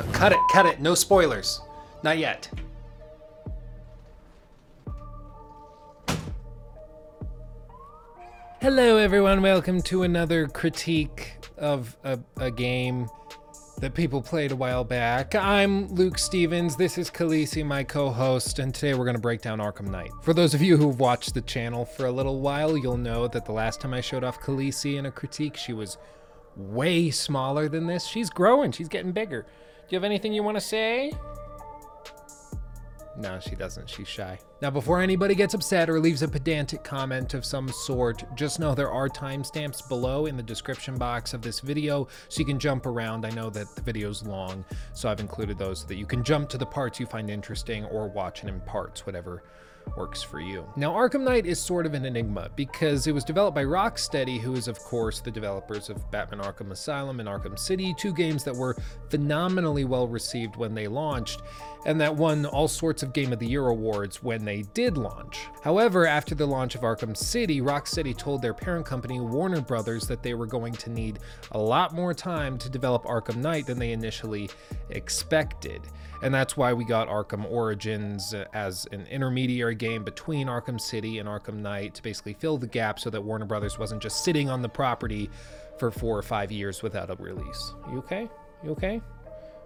No, cut it, cut it. No spoilers. Not yet. Hello, everyone. Welcome to another critique of a, a game that people played a while back. I'm Luke Stevens. This is Khaleesi, my co host, and today we're going to break down Arkham Knight. For those of you who've watched the channel for a little while, you'll know that the last time I showed off Khaleesi in a critique, she was way smaller than this. She's growing, she's getting bigger. Do you have anything you want to say? No, she doesn't. She's shy. Now, before anybody gets upset or leaves a pedantic comment of some sort, just know there are timestamps below in the description box of this video so you can jump around. I know that the video's long, so I've included those so that you can jump to the parts you find interesting or watch it in parts, whatever works for you. Now, Arkham Knight is sort of an enigma because it was developed by Rocksteady, who is, of course, the developers of Batman Arkham Asylum and Arkham City, two games that were phenomenally well received when they launched and that won all sorts of Game of the Year awards when they did launch. However, after the launch of Arkham City, Rocksteady told their parent company, Warner Brothers, that they were going to need a lot more time to develop Arkham Knight than they initially expected. And that's why we got Arkham Origins as an intermediary game between Arkham City and Arkham Knight to basically fill the gap so that Warner Brothers wasn't just sitting on the property for four or five years without a release. You okay? You okay?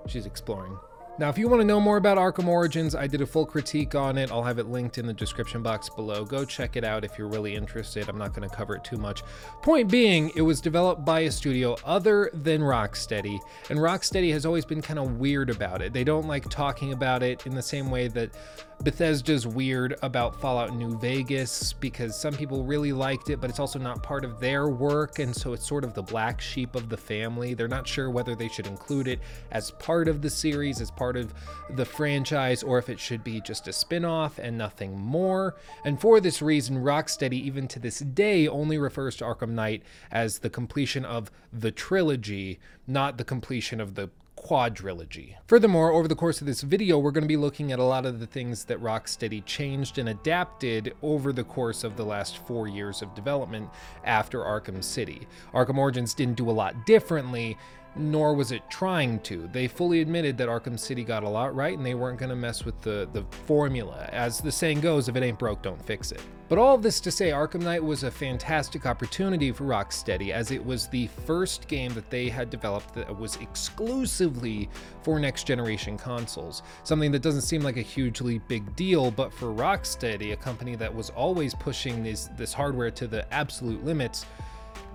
She's exploring. Now, if you want to know more about Arkham Origins, I did a full critique on it. I'll have it linked in the description box below. Go check it out if you're really interested. I'm not going to cover it too much. Point being, it was developed by a studio other than Rocksteady, and Rocksteady has always been kind of weird about it. They don't like talking about it in the same way that Bethesda's weird about Fallout New Vegas because some people really liked it, but it's also not part of their work, and so it's sort of the black sheep of the family. They're not sure whether they should include it as part of the series, as part of the franchise, or if it should be just a spin off and nothing more. And for this reason, Rocksteady, even to this day, only refers to Arkham Knight as the completion of the trilogy, not the completion of the quadrilogy. Furthermore, over the course of this video, we're going to be looking at a lot of the things that Rocksteady changed and adapted over the course of the last four years of development after Arkham City. Arkham Origins didn't do a lot differently, nor was it trying to. They fully admitted that Arkham City got a lot right and they weren't going to mess with the, the formula. As the saying goes, if it ain't broke, don't fix it. But all this to say, Arkham Knight was a fantastic opportunity for Rocksteady as it was the first game that they had developed that was exclusively for next generation consoles. Something that doesn't seem like a hugely big deal, but for Rocksteady, a company that was always pushing this, this hardware to the absolute limits,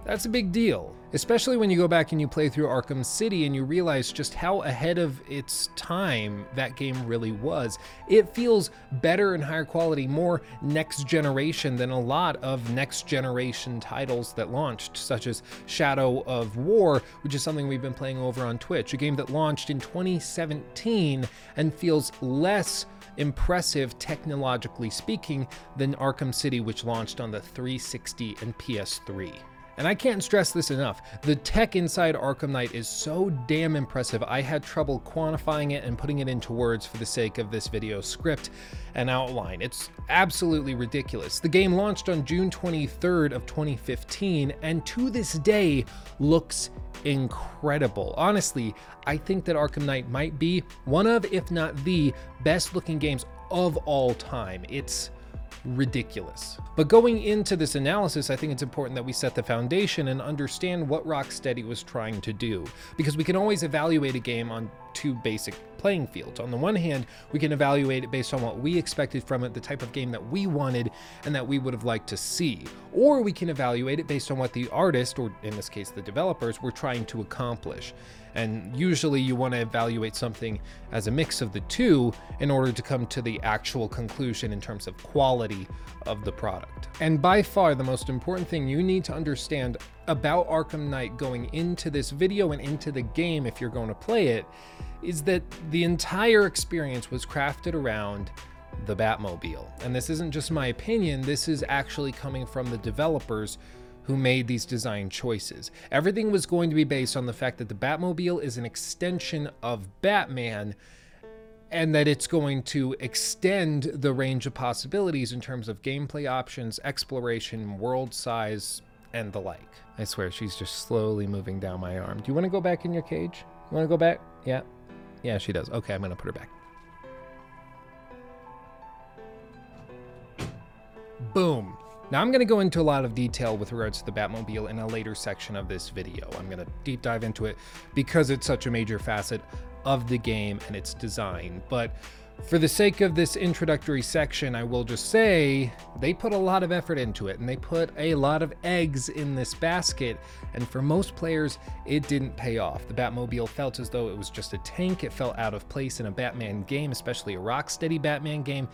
that's a big deal, especially when you go back and you play through Arkham City and you realize just how ahead of its time that game really was. It feels better and higher quality, more next generation than a lot of next generation titles that launched, such as Shadow of War, which is something we've been playing over on Twitch, a game that launched in 2017 and feels less impressive technologically speaking than Arkham City, which launched on the 360 and PS3. And I can't stress this enough. The tech inside Arkham Knight is so damn impressive. I had trouble quantifying it and putting it into words for the sake of this video script and outline. It's absolutely ridiculous. The game launched on June 23rd of 2015 and to this day looks incredible. Honestly, I think that Arkham Knight might be one of, if not the best looking games of all time. It's ridiculous. But going into this analysis, I think it's important that we set the foundation and understand what Rocksteady was trying to do, because we can always evaluate a game on two basic playing fields. On the one hand, we can evaluate it based on what we expected from it, the type of game that we wanted and that we would have liked to see. Or we can evaluate it based on what the artist, or in this case the developers, were trying to accomplish. And usually you want to evaluate something as a mix of the two in order to come to the actual conclusion in terms of quality of the product. And by far the most important thing you need to understand about Arkham Knight going into this video and into the game if you're going to play it is that the entire experience was crafted around the Batmobile. And this isn't just my opinion, this is actually coming from the developers who made these design choices. Everything was going to be based on the fact that the Batmobile is an extension of Batman and that it's going to extend the range of possibilities in terms of gameplay options, exploration, world size, and the like. I swear, she's just slowly moving down my arm. Do you want to go back in your cage? You want to go back? Yeah. Yeah, she does. Okay, I'm going to put her back. Boom. Now I'm going to go into a lot of detail with regards to the Batmobile in a later section of this video. I'm going to deep dive into it because it's such a major facet of the game and its design. But for the sake of this introductory section, I will just say they put a lot of effort into it and they put a lot of eggs in this basket. And for most players, it didn't pay off. The Batmobile felt as though it was just a tank. It felt out of place in a Batman game, especially a Rocksteady Batman game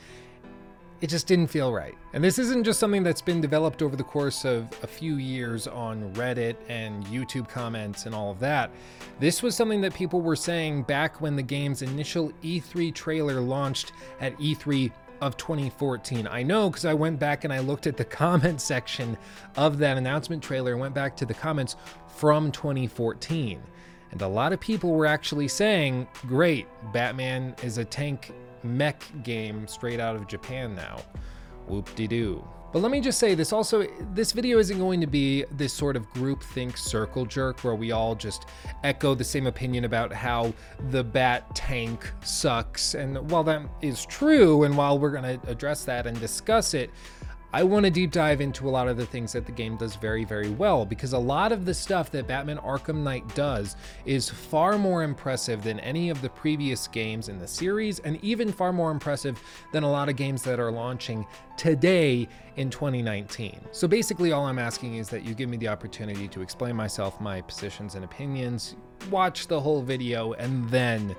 it just didn't feel right. And this isn't just something that's been developed over the course of a few years on Reddit and YouTube comments and all of that. This was something that people were saying back when the game's initial E3 trailer launched at E3 of 2014. I know because I went back and I looked at the comment section of that announcement trailer and went back to the comments from 2014. And a lot of people were actually saying, great, Batman is a tank mech game straight out of Japan now. Whoop-de-doo. But let me just say this also, this video isn't going to be this sort of group think circle jerk where we all just echo the same opinion about how the bat tank sucks. And while that is true, and while we're going to address that and discuss it, I want to deep dive into a lot of the things that the game does very, very well because a lot of the stuff that Batman Arkham Knight does is far more impressive than any of the previous games in the series and even far more impressive than a lot of games that are launching today in 2019. So basically, all I'm asking is that you give me the opportunity to explain myself, my positions and opinions, watch the whole video, and then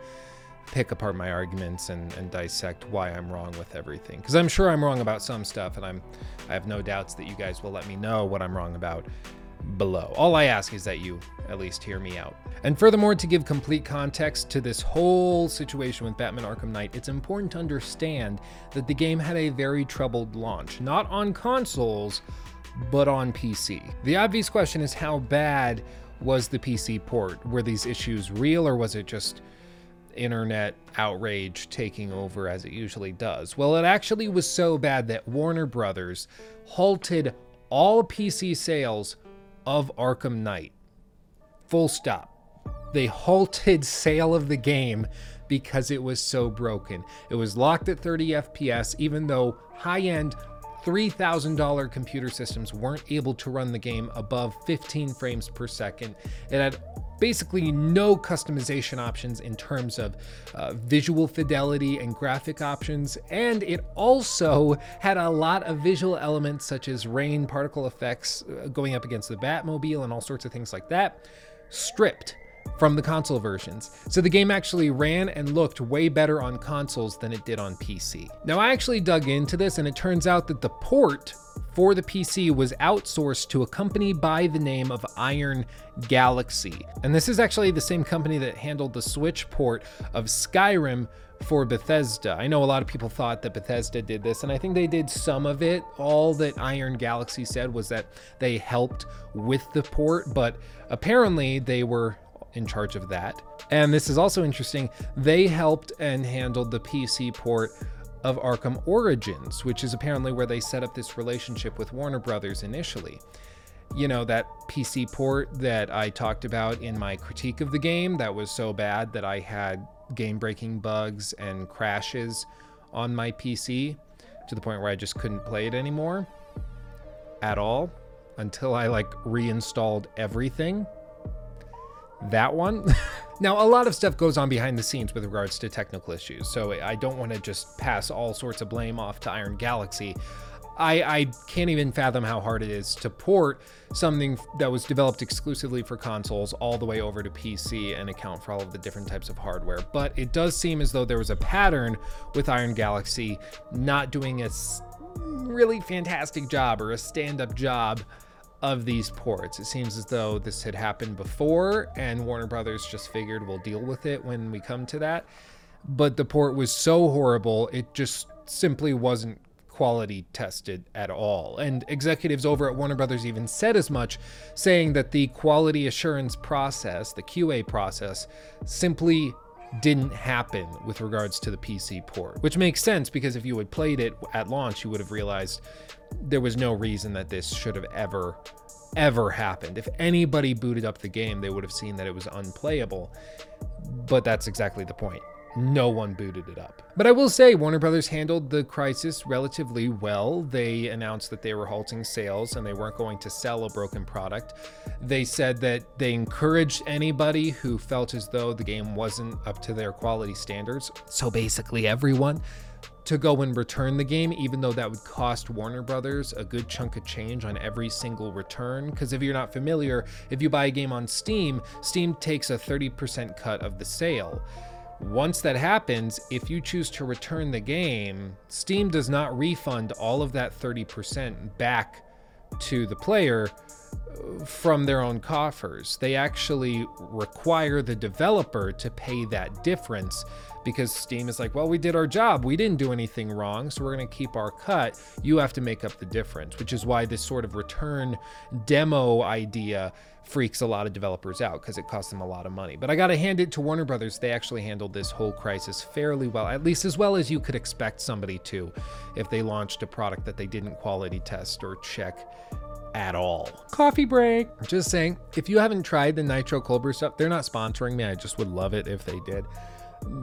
pick apart my arguments and, and dissect why I'm wrong with everything. Because I'm sure I'm wrong about some stuff, and I'm I have no doubts that you guys will let me know what I'm wrong about below. All I ask is that you at least hear me out. And furthermore, to give complete context to this whole situation with Batman Arkham Knight, it's important to understand that the game had a very troubled launch, not on consoles, but on PC. The obvious question is how bad was the PC port? Were these issues real or was it just internet outrage taking over as it usually does. Well, it actually was so bad that Warner Brothers halted all PC sales of Arkham Knight. Full stop. They halted sale of the game because it was so broken. It was locked at 30 FPS, even though high end $3,000 computer systems weren't able to run the game above 15 frames per second. It had basically no customization options in terms of uh, visual fidelity and graphic options, and it also had a lot of visual elements such as rain, particle effects uh, going up against the Batmobile, and all sorts of things like that, stripped from the console versions. So the game actually ran and looked way better on consoles than it did on PC. Now I actually dug into this and it turns out that the port for the PC was outsourced to a company by the name of Iron Galaxy. And this is actually the same company that handled the Switch port of Skyrim for Bethesda. I know a lot of people thought that Bethesda did this, and I think they did some of it. All that Iron Galaxy said was that they helped with the port, but apparently they were in charge of that. And this is also interesting, they helped and handled the PC port of Arkham Origins, which is apparently where they set up this relationship with Warner Brothers initially. You know, that PC port that I talked about in my critique of the game that was so bad that I had game breaking bugs and crashes on my PC to the point where I just couldn't play it anymore at all until I like reinstalled everything that one. now, a lot of stuff goes on behind the scenes with regards to technical issues, so I don't want to just pass all sorts of blame off to Iron Galaxy. I, I can't even fathom how hard it is to port something that was developed exclusively for consoles all the way over to PC and account for all of the different types of hardware. But it does seem as though there was a pattern with Iron Galaxy not doing a really fantastic job or a stand up job of these ports. It seems as though this had happened before and Warner Brothers just figured we'll deal with it when we come to that. But the port was so horrible, it just simply wasn't quality tested at all. And executives over at Warner Brothers even said as much, saying that the quality assurance process, the QA process, simply didn't happen with regards to the PC port, which makes sense because if you had played it at launch, you would have realized there was no reason that this should have ever ever happened. If anybody booted up the game, they would have seen that it was unplayable. But that's exactly the point no one booted it up. But I will say, Warner Brothers handled the crisis relatively well. They announced that they were halting sales and they weren't going to sell a broken product. They said that they encouraged anybody who felt as though the game wasn't up to their quality standards, so basically everyone, to go and return the game, even though that would cost Warner Brothers a good chunk of change on every single return. Because if you're not familiar, if you buy a game on Steam, Steam takes a 30% cut of the sale. Once that happens, if you choose to return the game, Steam does not refund all of that 30% back to the player uh, from their own coffers. They actually require the developer to pay that difference because Steam is like, well, we did our job. We didn't do anything wrong, so we're going to keep our cut. You have to make up the difference, which is why this sort of return demo idea freaks a lot of developers out because it costs them a lot of money. But I got to hand it to Warner Brothers. They actually handled this whole crisis fairly well, at least as well as you could expect somebody to if they launched a product that they didn't quality test or check at all. Coffee break. Just saying, if you haven't tried the Nitro Cold Brew stuff, they're not sponsoring me. I just would love it if they did.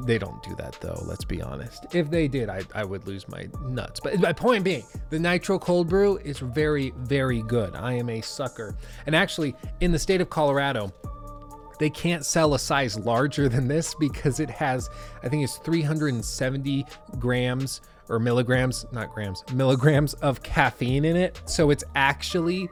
They don't do that though, let's be honest. If they did, I, I would lose my nuts. But my point being, the Nitro Cold Brew is very, very good. I am a sucker. And actually, in the state of Colorado, they can't sell a size larger than this because it has, I think it's 370 grams or milligrams, not grams, milligrams of caffeine in it. So it's actually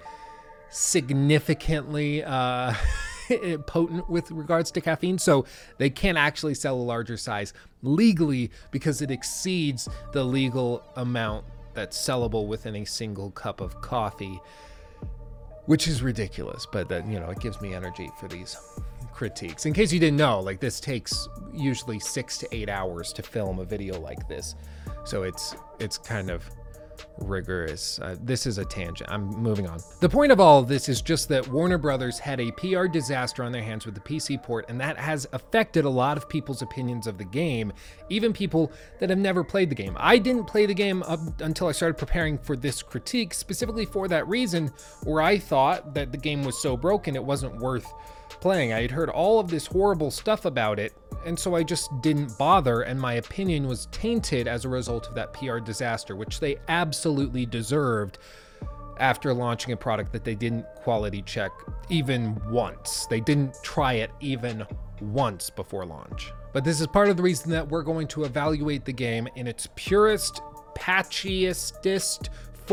significantly. Uh, potent with regards to caffeine. So they can't actually sell a larger size legally because it exceeds the legal amount that's sellable within a single cup of coffee, which is ridiculous. But that, you know, it gives me energy for these critiques. In case you didn't know, like this takes usually six to eight hours to film a video like this. So it's it's kind of rigorous. Uh, this is a tangent. I'm moving on. The point of all of this is just that Warner Brothers had a PR disaster on their hands with the PC port, and that has affected a lot of people's opinions of the game, even people that have never played the game. I didn't play the game up until I started preparing for this critique, specifically for that reason, where I thought that the game was so broken it wasn't worth playing. I had heard all of this horrible stuff about it, and so I just didn't bother, and my opinion was tainted as a result of that PR disaster, which they absolutely deserved after launching a product that they didn't quality check even once. They didn't try it even once before launch. But this is part of the reason that we're going to evaluate the game in its purest, patchiest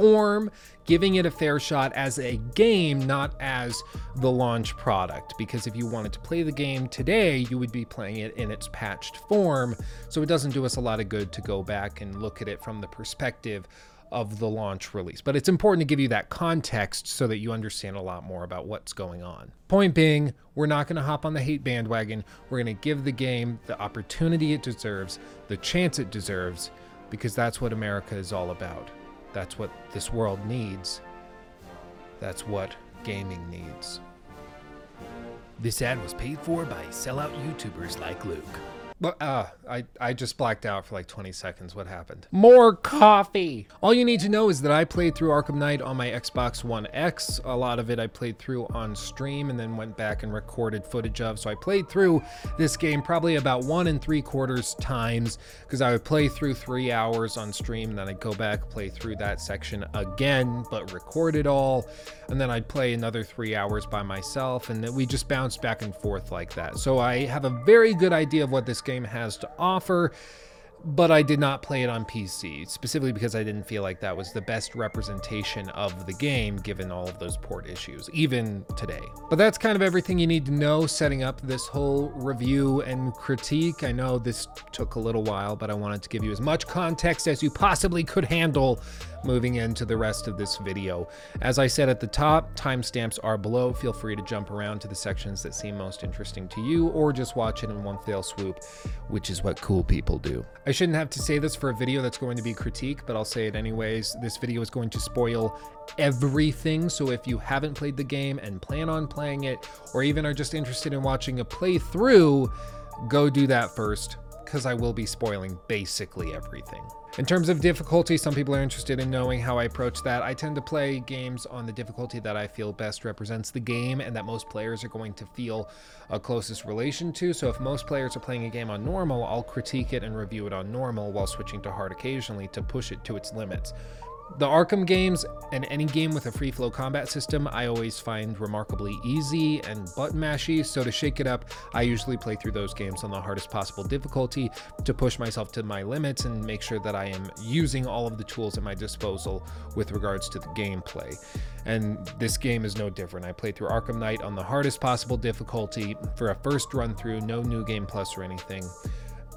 form, giving it a fair shot as a game, not as the launch product. Because if you wanted to play the game today, you would be playing it in its patched form. So it doesn't do us a lot of good to go back and look at it from the perspective of the launch release. But it's important to give you that context so that you understand a lot more about what's going on. Point being, we're not going to hop on the hate bandwagon. We're going to give the game the opportunity it deserves, the chance it deserves, because that's what America is all about. That's what this world needs. That's what gaming needs. This ad was paid for by sellout YouTubers like Luke. But uh, I I just blacked out for like 20 seconds. What happened? More coffee. All you need to know is that I played through Arkham Knight on my Xbox One X. A lot of it I played through on stream and then went back and recorded footage of. So I played through this game probably about one and three quarters times because I would play through three hours on stream, and then I'd go back play through that section again, but record it all, and then I'd play another three hours by myself, and then we just bounced back and forth like that. So I have a very good idea of what this game has to offer. but I did not play it on PC, specifically because I didn't feel like that was the best representation of the game given all of those port issues, even today. But that's kind of everything you need to know setting up this whole review and critique. I know this took a little while, but I wanted to give you as much context as you possibly could handle moving into the rest of this video. As I said at the top, timestamps are below. Feel free to jump around to the sections that seem most interesting to you or just watch it in one fell swoop, which is what cool people do. I shouldn't have to say this for a video that's going to be critique, but I'll say it anyways. This video is going to spoil everything. So if you haven't played the game and plan on playing it, or even are just interested in watching a playthrough, go do that first because I will be spoiling basically everything. In terms of difficulty, some people are interested in knowing how I approach that. I tend to play games on the difficulty that I feel best represents the game and that most players are going to feel a closest relation to. So if most players are playing a game on normal, I'll critique it and review it on normal while switching to hard occasionally to push it to its limits. The Arkham games and any game with a free flow combat system, I always find remarkably easy and button mashy. So to shake it up, I usually play through those games on the hardest possible difficulty to push myself to my limits and make sure that I am using all of the tools at my disposal with regards to the gameplay. And this game is no different. I played through Arkham Knight on the hardest possible difficulty for a first run through, no new game plus or anything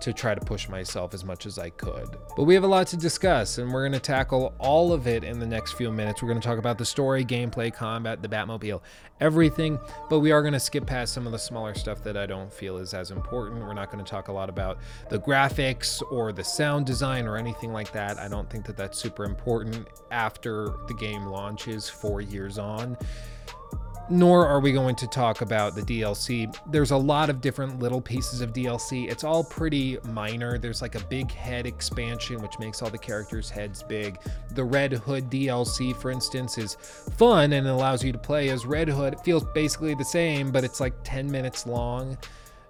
to try to push myself as much as I could. But we have a lot to discuss, and we're going to tackle all of it in the next few minutes. We're going to talk about the story, gameplay, combat, the Batmobile, everything, but we are going to skip past some of the smaller stuff that I don't feel is as important. We're not going to talk a lot about the graphics or the sound design or anything like that. I don't think that that's super important after the game launches four years on nor are we going to talk about the DLC. There's a lot of different little pieces of DLC. It's all pretty minor. There's like a big head expansion, which makes all the characters' heads big. The Red Hood DLC, for instance, is fun and allows you to play as Red Hood. It feels basically the same, but it's like 10 minutes long.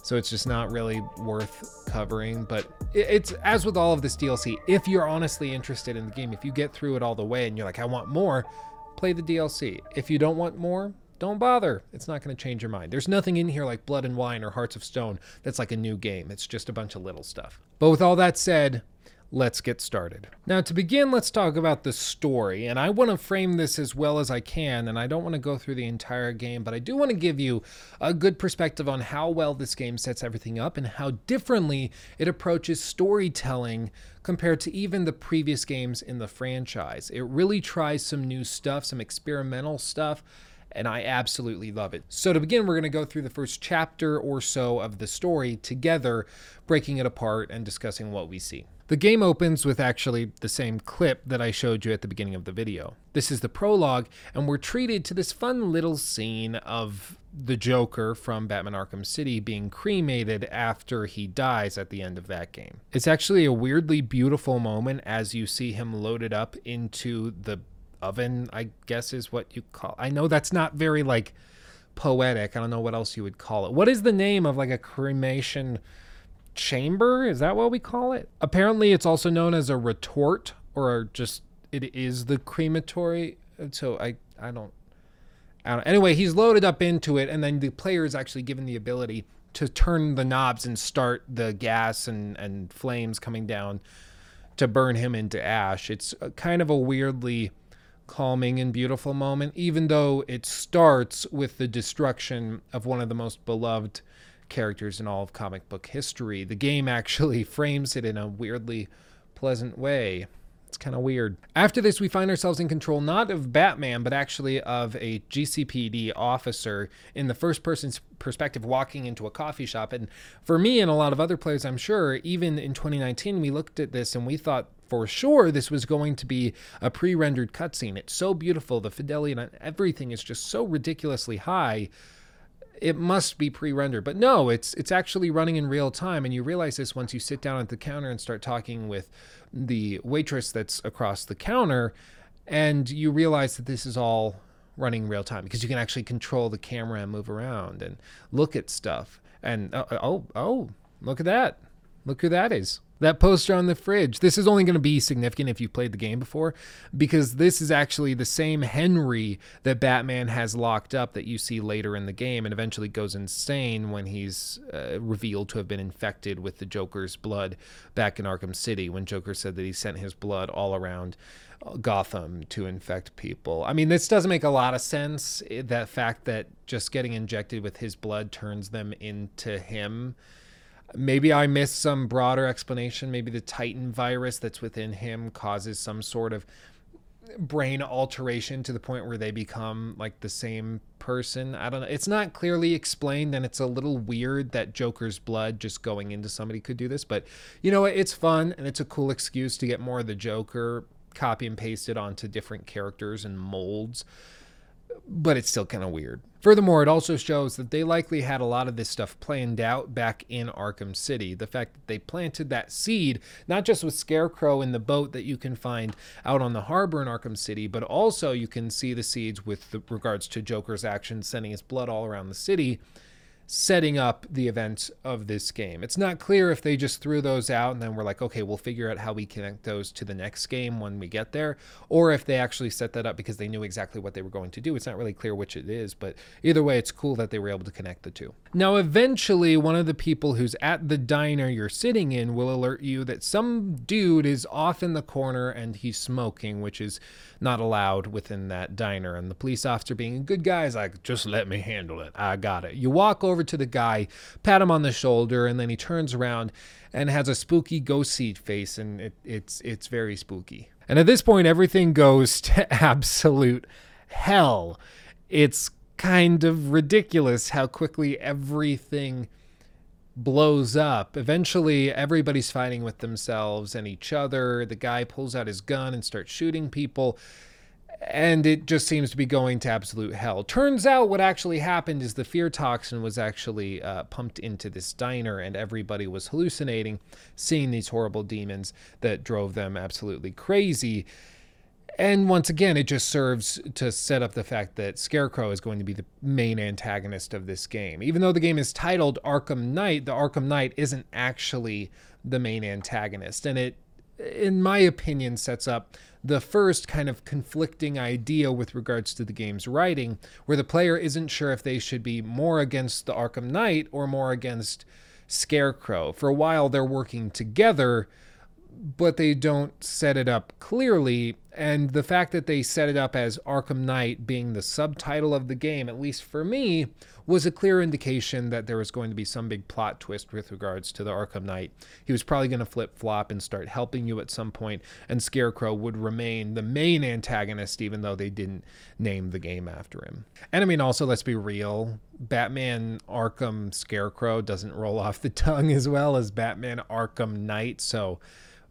So it's just not really worth covering. But it's as with all of this DLC, if you're honestly interested in the game, if you get through it all the way and you're like, I want more, play the DLC. If you don't want more, don't bother. It's not going to change your mind. There's nothing in here like Blood and Wine or Hearts of Stone that's like a new game. It's just a bunch of little stuff. But with all that said, let's get started. Now, to begin, let's talk about the story. And I want to frame this as well as I can, and I don't want to go through the entire game, but I do want to give you a good perspective on how well this game sets everything up and how differently it approaches storytelling compared to even the previous games in the franchise. It really tries some new stuff, some experimental stuff and I absolutely love it. So, to begin, we're going to go through the first chapter or so of the story together, breaking it apart and discussing what we see. The game opens with actually the same clip that I showed you at the beginning of the video. This is the prologue, and we're treated to this fun little scene of the Joker from Batman Arkham City being cremated after he dies at the end of that game. It's actually a weirdly beautiful moment as you see him loaded up into the oven, I guess is what you call. I know that's not very like poetic. I don't know what else you would call it. What is the name of like a cremation chamber? Is that what we call it? Apparently, it's also known as a retort or just it is the crematory. So I I don't. Anyway, he's loaded up into it, and then the player is actually given the ability to turn the knobs and start the gas and, and flames coming down to burn him into ash. It's uh, kind of a weirdly calming and beautiful moment, even though it starts with the destruction of one of the most beloved characters in all of comic book history. The game actually frames it in a weirdly pleasant way. It's kind of weird. After this, we find ourselves in control not of Batman, but actually of a GCPD officer in the first person's perspective walking into a coffee shop. And for me and a lot of other players, I'm sure, even in 2019, we looked at this and we thought for sure this was going to be a pre rendered cutscene. It's so beautiful. The fidelity and everything is just so ridiculously high. It must be pre-rendered. But no it's it's actually running in real time. And you realize this once you sit down at the counter and start talking with the waitress that's across the counter. And you realize that this is all running real time because you can actually control the camera and move around and look at stuff. And uh, oh oh look at that. Look who that is that poster on the fridge. This is only going to be significant if you've played the game before, because this is actually the same Henry that Batman has locked up that you see later in the game and eventually goes insane when he's uh, revealed to have been infected with the Joker's blood back in Arkham City when Joker said that he sent his blood all around uh, Gotham to infect people. I mean, this doesn't make a lot of sense. eh, That fact that just getting injected with his blood turns them into him maybe I missed some broader explanation. Maybe the Titan virus that's within him causes some sort of brain alteration to the point where they become like the same person. I don't know. It's not clearly explained, and it's a little weird that Joker's blood just going into somebody could do this. But you know what? It's fun and it's a cool excuse to get more of the Joker copy and pasted onto different characters and molds but it's still kind of weird. Furthermore, it also shows that they likely had a lot of this stuff planned out back in Arkham City. The fact that they planted that seed, not just with Scarecrow in the boat that you can find out on the harbor in Arkham City, but also you can see the seeds with regards to Joker's actions sending his blood all around the city setting up the events of this game. It's not clear if they just threw those out and then we're like, okay, we'll figure out how we connect those to the next game when we get there, or if they actually set that up because they knew exactly what they were going to do. It's not really clear which it is, but either way, it's cool that they were able to connect the two. Now, eventually, one of the people who's at the diner you're sitting in will alert you that some dude is off in the corner and he's smoking, which is not allowed within that diner. And the police officer, being a good guy, is like, just let me handle it. I got it. You walk over to the guy, pat him on the shoulder, and then he turns around and has a spooky ghost seed face, and it, it's it's very spooky. And at this point, everything goes to absolute hell. It's kind of ridiculous how quickly everything blows up. Eventually, everybody's fighting with themselves and each other. The guy pulls out his gun and starts shooting people. And it just seems to be going to absolute hell. Turns out what actually happened is the fear toxin was actually uh, pumped into this diner, and everybody was hallucinating, seeing these horrible demons that drove them absolutely crazy. And once again, it just serves to set up the fact that Scarecrow is going to be the main antagonist of this game. Even though the game is titled Arkham Knight, the Arkham Knight isn't actually the main antagonist. And it, in my opinion, sets up the first kind of conflicting idea with regards to the game's writing, where the player isn't sure if they should be more against the Arkham Knight or more against Scarecrow. For a while, they're working together but they don't set it up clearly. And the fact that they set it up as Arkham Knight being the subtitle of the game, at least for me, was a clear indication that there was going to be some big plot twist with regards to the Arkham Knight. He was probably going to flip flop and start helping you at some point, and Scarecrow would remain the main antagonist, even though they didn't name the game after him. And I mean, also, let's be real Batman Arkham Scarecrow doesn't roll off the tongue as well as Batman Arkham Knight, so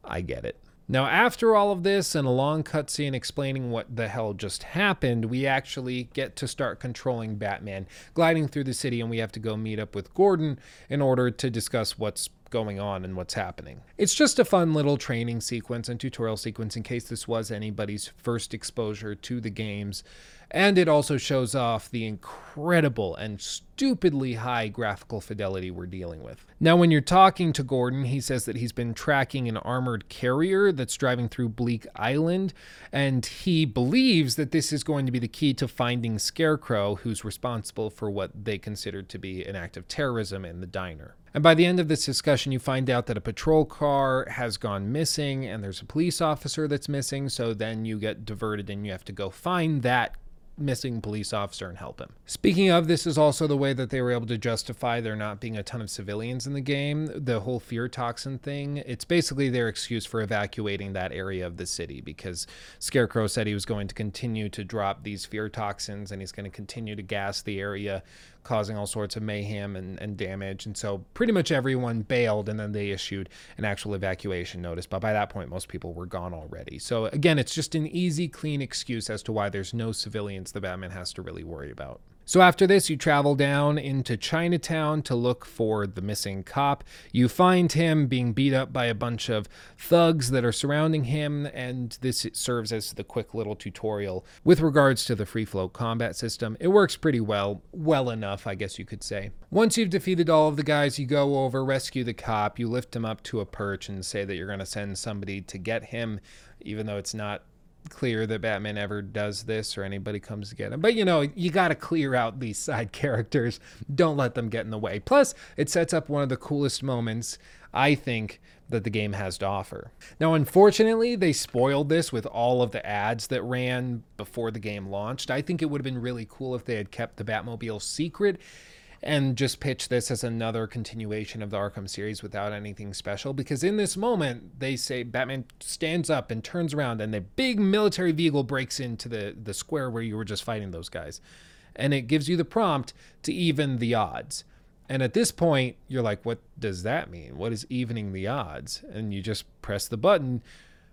I get it. Now, after all of this and a long cutscene explaining what the hell just happened, we actually get to start controlling Batman, gliding through the city, and we have to go meet up with Gordon in order to discuss what's going on and what's happening. It's just a fun little training sequence and tutorial sequence in case this was anybody's first exposure to the games. And it also shows off the incredible and stupidly high graphical fidelity we're dealing with. Now, when you're talking to Gordon, he says that he's been tracking an armored carrier that's driving through Bleak Island, and he believes that this is going to be the key to finding Scarecrow, who's responsible for what they considered to be an act of terrorism in the diner. And by the end of this discussion, you find out that a patrol car has gone missing and there's a police officer that's missing. So then you get diverted and you have to go find that missing police officer and help him. Speaking of, this is also the way that they were able to justify there not being a ton of civilians in the game. The whole fear toxin thing, it's basically their excuse for evacuating that area of the city because Scarecrow said he was going to continue to drop these fear toxins and he's going to continue to gas the area causing all sorts of mayhem and, and damage. And so pretty much everyone bailed and then they issued an actual evacuation notice. But by that point, most people were gone already. So again, it's just an easy, clean excuse as to why there's no civilians the Batman has to really worry about. So after this, you travel down into Chinatown to look for the missing cop. You find him being beat up by a bunch of thugs that are surrounding him, and this serves as the quick little tutorial with regards to the free flow combat system. It works pretty well, well enough, I guess you could say. Once you've defeated all of the guys, you go over, rescue the cop, you lift him up to a perch, and say that you're going to send somebody to get him, even though it's not clear that Batman ever does this or anybody comes to get him. But you know, you got to clear out these side characters. Don't let them get in the way. Plus, it sets up one of the coolest moments, I think, that the game has to offer. Now, unfortunately, they spoiled this with all of the ads that ran before the game launched. I think it would have been really cool if they had kept the Batmobile secret and just pitch this as another continuation of the Arkham series without anything special. Because in this moment, they say Batman stands up and turns around, and the big military vehicle breaks into the, the square where you were just fighting those guys. And it gives you the prompt to even the odds. And at this point, you're like, what does that mean? What is evening the odds? And you just press the button.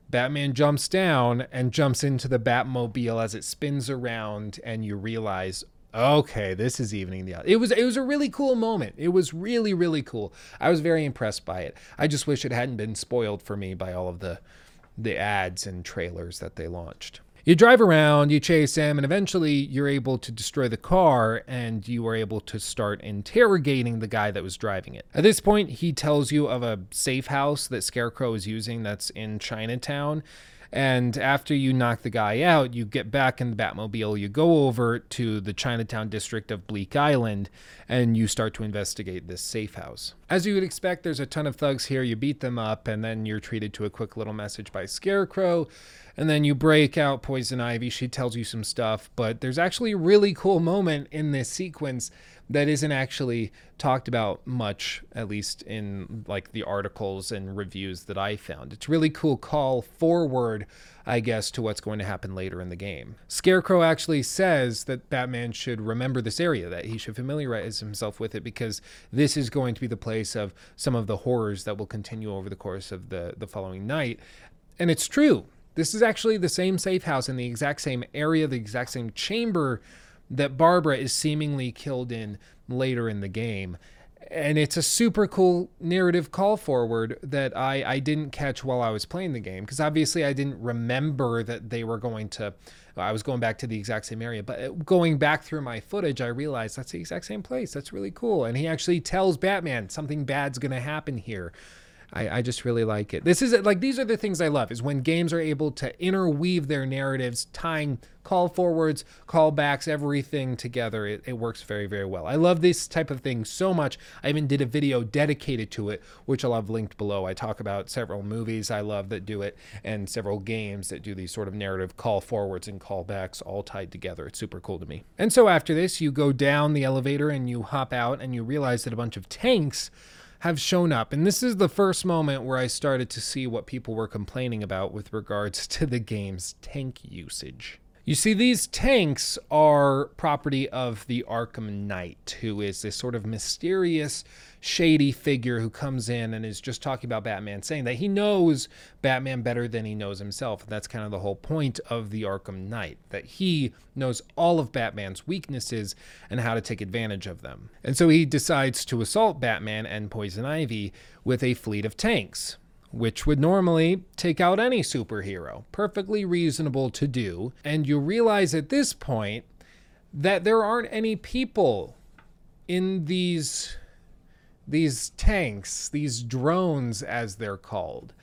Batman jumps down and jumps into the Batmobile as it spins around, and you realize, okay, this is evening the odds. It was it was a really cool moment. It was really really cool. I was very impressed by it. I just wish it hadn't been spoiled for me by all of the the ads and trailers that they launched. You drive around, you chase him, and eventually you're able to destroy the car and you are able to start interrogating the guy that was driving it. At this point, he tells you of a safe house that Scarecrow is using that's in Chinatown and after you knock the guy out, you get back in the Batmobile, you go over to the Chinatown district of Bleak Island, and you start to investigate this safe house. As you would expect, there's a ton of thugs here. You beat them up, and then you're treated to a quick little message by Scarecrow. And then you break out Poison Ivy. She tells you some stuff, but there's actually a really cool moment in this sequence that isn't actually talked about much, at least in like the articles and reviews that I found. It's really cool call forward, I guess, to what's going to happen later in the game. Scarecrow actually says that Batman should remember this area, that he should familiarize himself with it because this is going to be the place of some of the horrors that will continue over the course of the, the following night. And it's true. This is actually the same safe house in the exact same area, the exact same chamber that Barbara is seemingly killed in later in the game. And it's a super cool narrative call forward that I, I didn't catch while I was playing the game because obviously I didn't remember that they were going to. I was going back to the exact same area, but going back through my footage, I realized that's the exact same place. That's really cool. And he actually tells Batman something bad's going to happen here. I, I just really like it. This is like these are the things I love is when games are able to interweave their narratives, tying call forwards, callbacks, everything together. It, it works very, very well. I love this type of thing so much. I even did a video dedicated to it, which I'll have linked below. I talk about several movies I love that do it and several games that do these sort of narrative call forwards and callbacks all tied together. It's super cool to me. And so after this, you go down the elevator and you hop out and you realize that a bunch of tanks have shown up. And this is the first moment where I started to see what people were complaining about with regards to the game's tank usage. You see, these tanks are property of the Arkham Knight, who is this sort of mysterious, shady figure who comes in and is just talking about Batman, saying that he knows Batman better than he knows himself. That's kind of the whole point of the Arkham Knight, that he knows all of Batman's weaknesses and how to take advantage of them. And so he decides to assault Batman and Poison Ivy with a fleet of tanks which would normally take out any superhero. Perfectly reasonable to do. And you realize at this point that there aren't any people in these these tanks, these drones as they're called,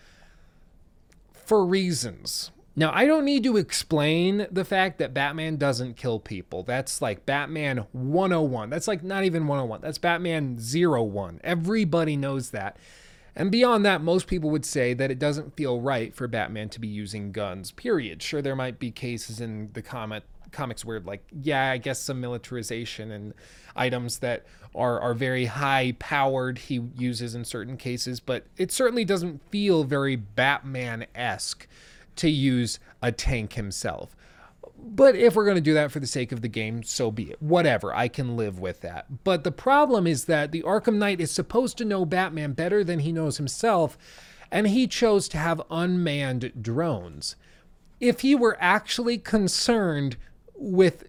for reasons. Now, I don't need to explain the fact that Batman doesn't kill people. That's like Batman 101. That's like not even 101. That's Batman 01. Everybody knows that. And beyond that, most people would say that it doesn't feel right for Batman to be using guns, period. Sure, there might be cases in the comic comics where like yeah i guess some militarization and items that are are very high powered he uses in certain cases but it certainly doesn't feel very batman-esque to use a tank himself but if we're going to do that for the sake of the game, so be it. Whatever, I can live with that. But the problem is that the Arkham Knight is supposed to know Batman better than he knows himself, and he chose to have unmanned drones. If he were actually concerned with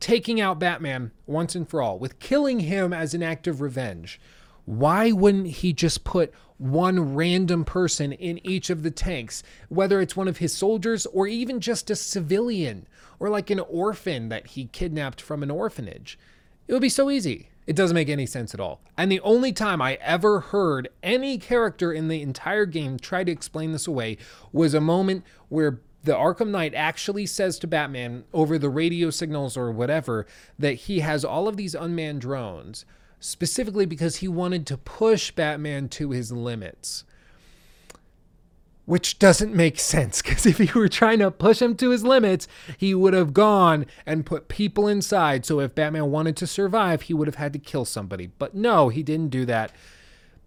taking out Batman once and for all, with killing him as an act of revenge, why wouldn't he just put one random person in each of the tanks, whether it's one of his soldiers or even just a civilian or like an orphan that he kidnapped from an orphanage? It would be so easy. It doesn't make any sense at all. And the only time I ever heard any character in the entire game try to explain this away was a moment where the Arkham Knight actually says to Batman over the radio signals or whatever that he has all of these unmanned drones specifically because he wanted to push Batman to his limits. Which doesn't make sense because if he were trying to push him to his limits, he would have gone and put people inside. So if Batman wanted to survive, he would have had to kill somebody. But no, he didn't do that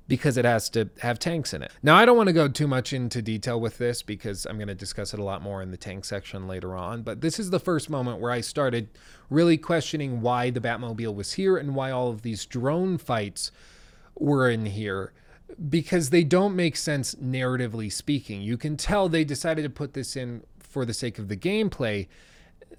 because it has to have tanks in it. Now, I don't want to go too much into detail with this because I'm going to discuss it a lot more in the tank section later on. But this is the first moment where I started really questioning why the Batmobile was here and why all of these drone fights were in here because they don't make sense narratively speaking. You can tell they decided to put this in for the sake of the gameplay.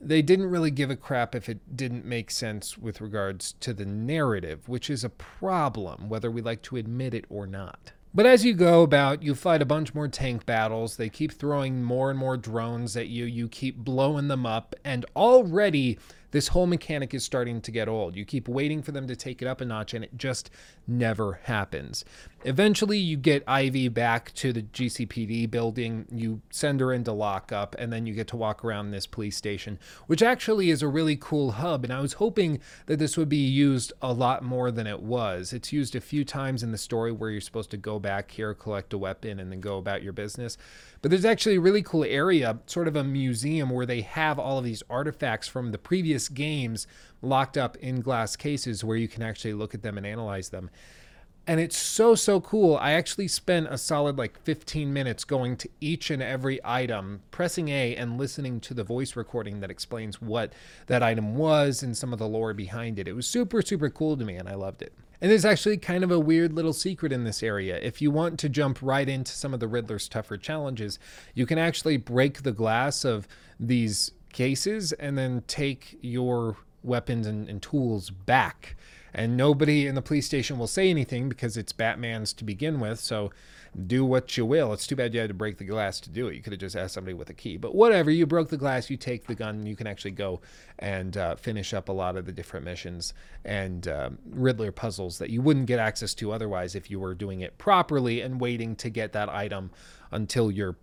They didn't really give a crap if it didn't make sense with regards to the narrative, which is a problem, whether we like to admit it or not. But as you go about, you fight a bunch more tank battles. They keep throwing more and more drones at you. You keep blowing them up. And already this whole mechanic is starting to get old. You keep waiting for them to take it up a notch, and it just never happens. Eventually, you get Ivy back to the GCPD building. You send her into lockup, and then you get to walk around this police station, which actually is a really cool hub. And I was hoping that this would be used a lot more than it was. It's used a few times in the story where you're supposed to go back here, collect a weapon, and then go about your business. But there's actually a really cool area, sort of a museum, where they have all of these artifacts from the previous games locked up in glass cases where you can actually look at them and analyze them. And it's so, so cool. I actually spent a solid like 15 minutes going to each and every item, pressing A and listening to the voice recording that explains what that item was and some of the lore behind it. It was super, super cool to me and I loved it. And there's actually kind of a weird little secret in this area. If you want to jump right into some of the Riddler's tougher challenges, you can actually break the glass of these cases and then take your weapons and, and tools back. And nobody in the police station will say anything because it's Batman's to begin with. So do what you will. It's too bad you had to break the glass to do it. You could have just asked somebody with a key. But whatever, you broke the glass, you take the gun, you can actually go and uh, finish up a lot of the different missions and uh, Riddler puzzles that you wouldn't get access to otherwise if you were doing it properly and waiting to get that item until you're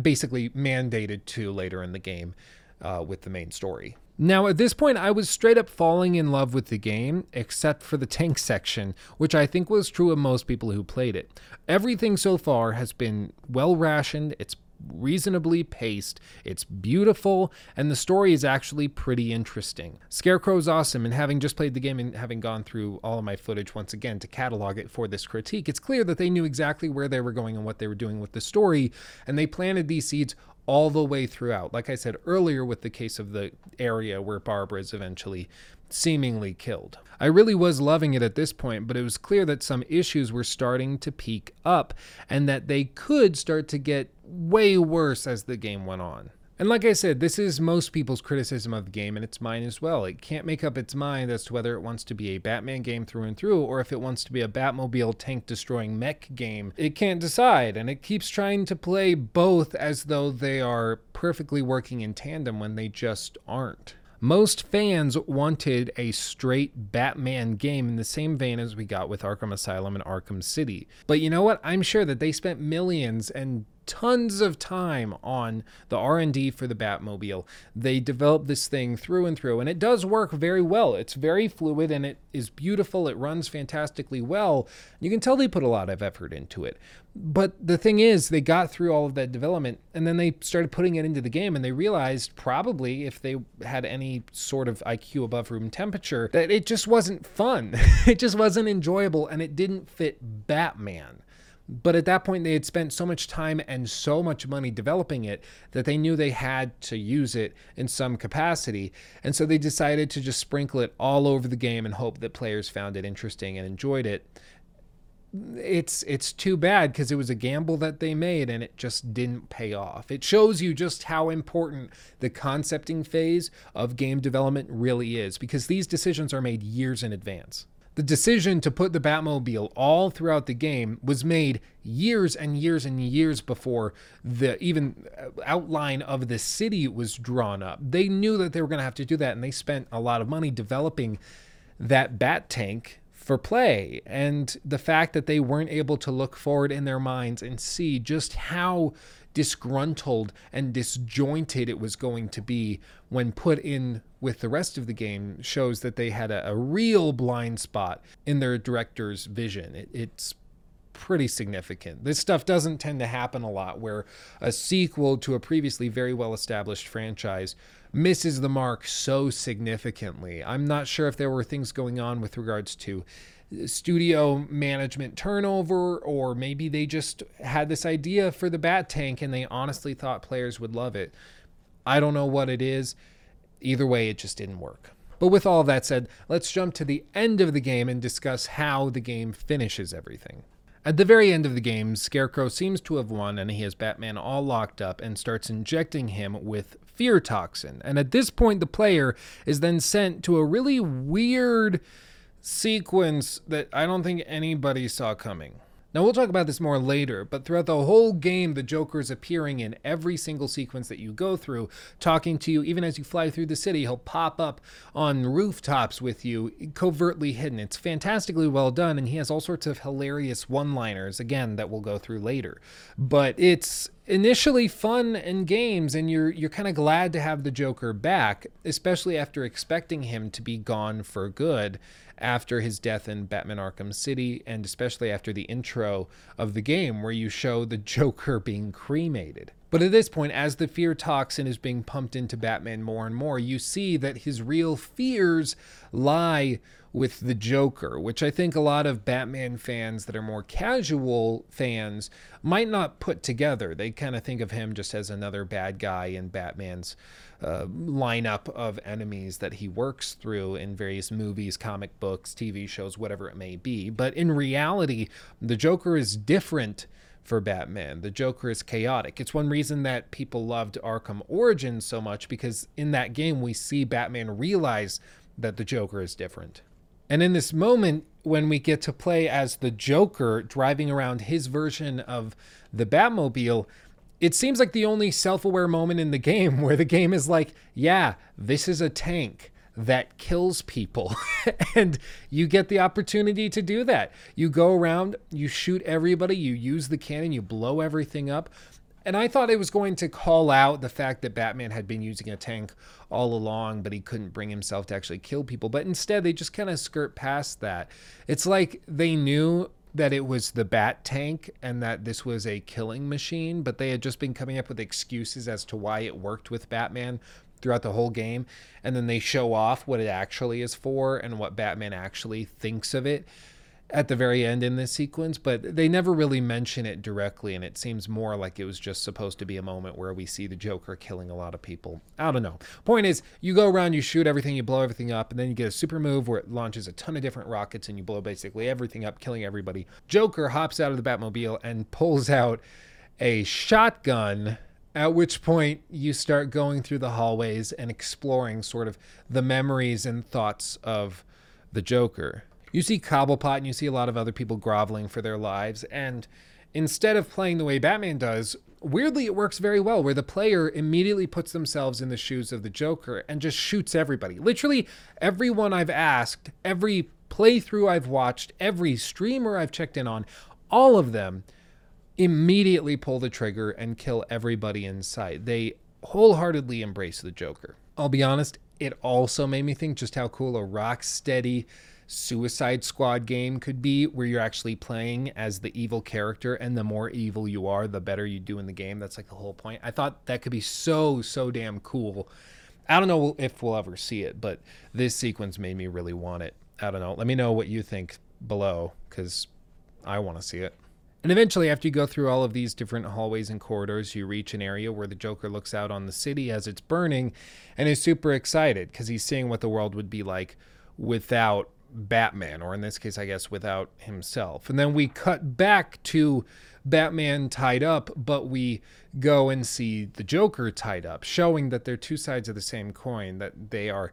basically mandated to later in the game uh, with the main story. Now, at this point, I was straight up falling in love with the game, except for the tank section, which I think was true of most people who played it. Everything so far has been well rationed, it's reasonably paced, it's beautiful, and the story is actually pretty interesting. Scarecrow's awesome, and having just played the game and having gone through all of my footage once again to catalog it for this critique, it's clear that they knew exactly where they were going and what they were doing with the story, and they planted these seeds all the way throughout. Like I said earlier, with the case of the area where Barbara is eventually seemingly killed. I really was loving it at this point, but it was clear that some issues were starting to peak up and that they could start to get way worse as the game went on. And like I said, this is most people's criticism of the game, and it's mine as well. It can't make up its mind as to whether it wants to be a Batman game through and through, or if it wants to be a Batmobile tank destroying mech game. It can't decide, and it keeps trying to play both as though they are perfectly working in tandem when they just aren't. Most fans wanted a straight Batman game in the same vein as we got with Arkham Asylum and Arkham City. But you know what? I'm sure that they spent millions and tons of time on the R&D for the Batmobile. They developed this thing through and through and it does work very well. It's very fluid and it is beautiful. It runs fantastically well. You can tell they put a lot of effort into it. But the thing is, they got through all of that development and then they started putting it into the game and they realized probably if they had any sort of IQ above room temperature that it just wasn't fun. it just wasn't enjoyable and it didn't fit Batman. But at that point, they had spent so much time and so much money developing it that they knew they had to use it in some capacity. And so they decided to just sprinkle it all over the game and hope that players found it interesting and enjoyed it. it's it's too bad because it was a gamble that they made and it just didn't pay off. It shows you just how important the concepting phase of game development really is because these decisions are made years in advance. The decision to put the Batmobile all throughout the game was made years and years and years before the even uh, outline of the city was drawn up. They knew that they were going to have to do that and they spent a lot of money developing that bat tank for play and the fact that they weren't able to look forward in their minds and see just how disgruntled and disjointed it was going to be when put in with the rest of the game shows that they had a, a real blind spot in their director's vision. It, it's pretty significant. This stuff doesn't tend to happen a lot where a sequel to a previously very well established franchise misses the mark so significantly. I'm not sure if there were things going on with regards to studio management turnover, or maybe they just had this idea for the Bat Tank and they honestly thought players would love it. I don't know what it is. Either way, it just didn't work. But with all that said, let's jump to the end of the game and discuss how the game finishes everything. At the very end of the game, Scarecrow seems to have won and he has Batman all locked up and starts injecting him with fear toxin. And at this point, the player is then sent to a really weird sequence that I don't think anybody saw coming. Now, we'll talk about this more later, but throughout the whole game, the Joker is appearing in every single sequence that you go through, talking to you. Even as you fly through the city, he'll pop up on rooftops with you, covertly hidden. It's fantastically well done, and he has all sorts of hilarious one liners, again, that we'll go through later. But it's initially fun and games and you're you're kind of glad to have the Joker back, especially after expecting him to be gone for good after his death in Batman Arkham City, and especially after the intro of the game where you show the Joker being cremated. But at this point, as the fear toxin is being pumped into Batman more and more, you see that his real fears lie with the Joker, which I think a lot of Batman fans that are more casual fans might not put together. They kind of think of him just as another bad guy in Batman's uh, lineup of enemies that he works through in various movies, comic books, TV shows, whatever it may be. But in reality, the Joker is different for Batman. The Joker is chaotic. It's one reason that people loved Arkham Origins so much because in that game we see Batman realize that the Joker is different. And in this moment, when we get to play as the Joker driving around his version of the Batmobile, it seems like the only self aware moment in the game where the game is like, yeah, this is a tank that kills people. and you get the opportunity to do that. You go around, you shoot everybody, you use the cannon, you blow everything up. And I thought it was going to call out the fact that Batman had been using a tank all along, but he couldn't bring himself to actually kill people. But instead, they just kind of skirt past that. It's like they knew that it was the bat tank and that this was a killing machine, but they had just been coming up with excuses as to why it worked with Batman throughout the whole game. And then they show off what it actually is for and what Batman actually thinks of it at the very end in this sequence, but they never really mention it directly, and it seems more like it was just supposed to be a moment where we see the Joker killing a lot of people. I don't know. Point is, you go around, you shoot everything, you blow everything up, and then you get a super move where it launches a ton of different rockets and you blow basically everything up, killing everybody. Joker hops out of the Batmobile and pulls out a shotgun at which point you start going through the hallways and exploring sort of the memories and thoughts of the Joker you see Cobblepot and you see a lot of other people groveling for their lives. And instead of playing the way Batman does, weirdly it works very well where the player immediately puts themselves in the shoes of the Joker and just shoots everybody. Literally everyone I've asked, every playthrough I've watched, every streamer I've checked in on, all of them immediately pull the trigger and kill everybody in sight. They wholeheartedly embrace the Joker. I'll be honest, it also made me think just how cool a Rocksteady Suicide Squad game could be, where you're actually playing as the evil character, and the more evil you are, the better you do in the game. That's like the whole point. I thought that could be so, so damn cool. I don't know if we'll ever see it, but this sequence made me really want it. I don't know. Let me know what you think below, because I want to see it. And eventually, after you go through all of these different hallways and corridors, you reach an area where the Joker looks out on the city as it's burning and is super excited because he's seeing what the world would be like without Batman, or in this case, I guess, without himself. And then we cut back to Batman tied up, but we go and see the Joker tied up, showing that they're two sides of the same coin, that they are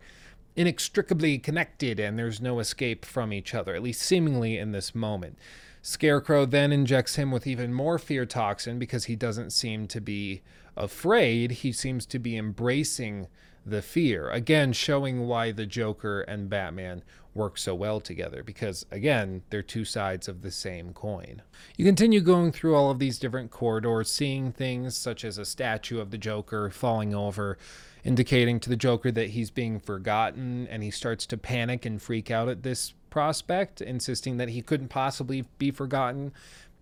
inextricably connected and there's no escape from each other, at least seemingly in this moment. Scarecrow then injects him with even more fear toxin because he doesn't seem to be afraid. He seems to be embracing the fear. Again, showing why the Joker and Batman work so well together because, again, they're two sides of the same coin. You continue going through all of these different corridors, seeing things such as a statue of the Joker falling over, indicating to the Joker that he's being forgotten, and he starts to panic and freak out at this prospect, insisting that he couldn't possibly be forgotten.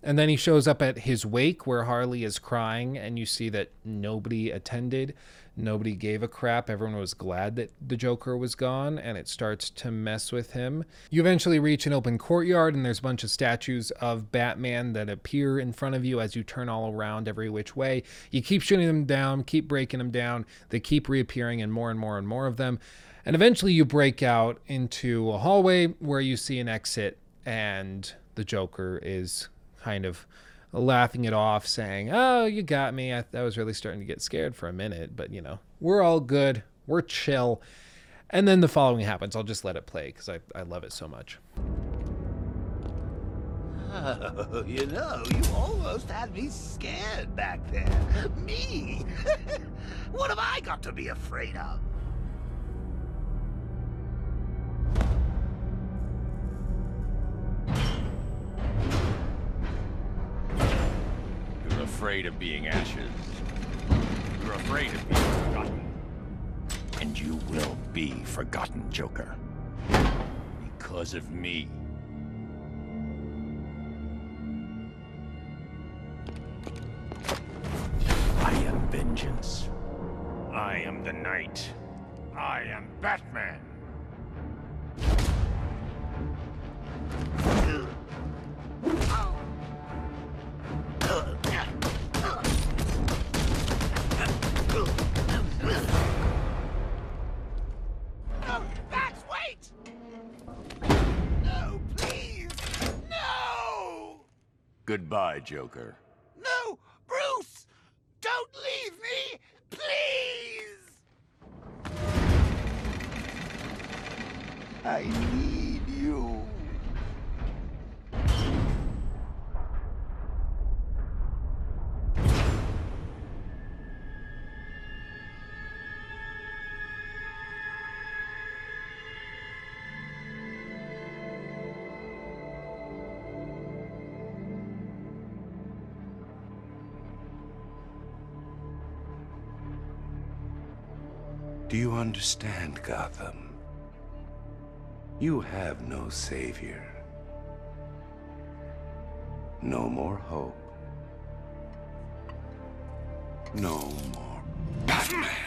And then he shows up at his wake where Harley is crying, and you see that nobody attended. Nobody gave a crap. Everyone was glad that the Joker was gone, and it starts to mess with him. You eventually reach an open courtyard, and there's a bunch of statues of Batman that appear in front of you as you turn all around every which way. You keep shooting them down, keep breaking them down. They keep reappearing, and more and more and more of them. And eventually, you break out into a hallway where you see an exit, and the Joker is kind of laughing it off, saying, Oh, you got me. I, I was really starting to get scared for a minute, but you know, we're all good. We're chill. And then the following happens. I'll just let it play because I, I love it so much. Oh, you know, you almost had me scared back there. Me? what have I got to be afraid of? Afraid of being ashes. You're afraid of being forgotten. And you will be forgotten, Joker. Because of me. I am vengeance. I am the night. I am Batman. Goodbye, Joker. No! Bruce! Don't leave me! Please! I understand, Gotham? You have no savior. No more hope. No more Batman.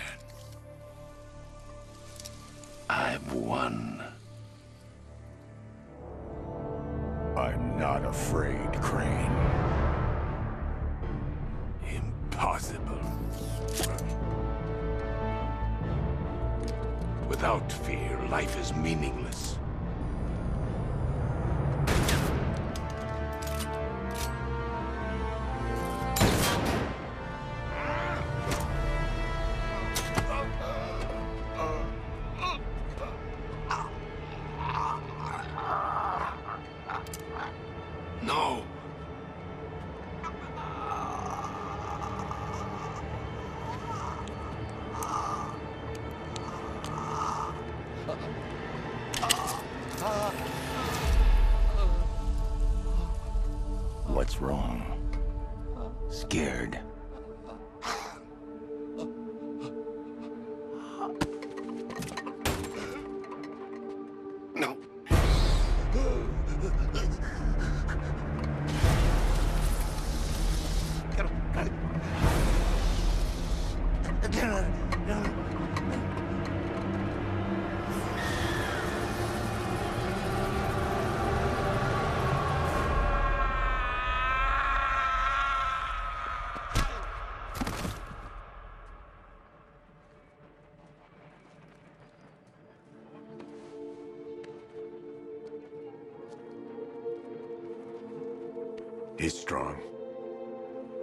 He's strong.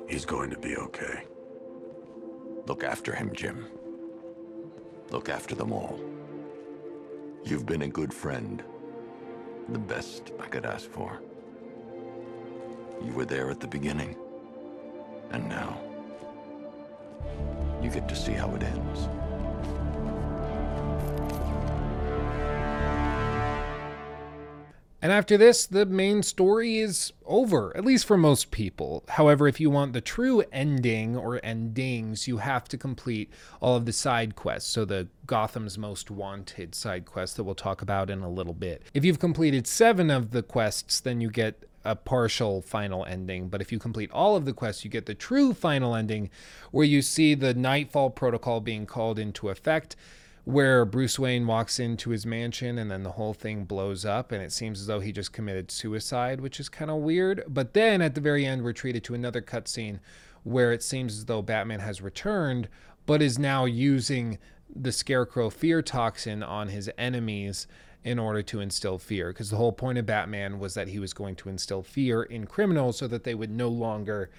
He's going to be okay. Look after him, Jim. Look after them all. You've been a good friend. The best I could ask for. You were there at the beginning. And now, you get to see how it ends. And after this, the main story is over, at least for most people. However, if you want the true ending or endings, you have to complete all of the side quests. So, the Gotham's Most Wanted side quest that we'll talk about in a little bit. If you've completed seven of the quests, then you get a partial final ending. But if you complete all of the quests, you get the true final ending where you see the Nightfall Protocol being called into effect where Bruce Wayne walks into his mansion and then the whole thing blows up and it seems as though he just committed suicide, which is kind of weird. But then at the very end, we're treated to another cutscene where it seems as though Batman has returned, but is now using the Scarecrow fear toxin on his enemies in order to instill fear. Because the whole point of Batman was that he was going to instill fear in criminals so that they would no longer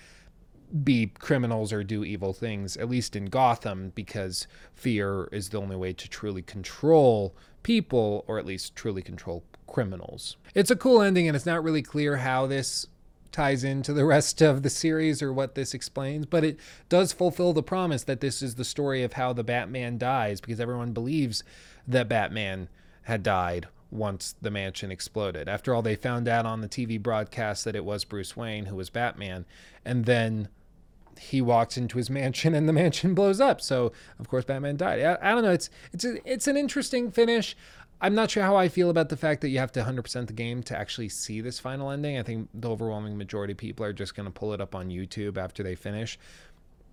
be criminals or do evil things, at least in Gotham, because fear is the only way to truly control people, or at least truly control criminals. It's a cool ending, and it's not really clear how this ties into the rest of the series or what this explains, but it does fulfill the promise that this is the story of how the Batman dies, because everyone believes that Batman had died once the mansion exploded. After all, they found out on the TV broadcast that it was Bruce Wayne who was Batman, and then he walks into his mansion and the mansion blows up. So of course Batman died. I, I don't know. It's it's a, it's an interesting finish. I'm not sure how I feel about the fact that you have to 100% the game to actually see this final ending. I think the overwhelming majority of people are just going to pull it up on YouTube after they finish.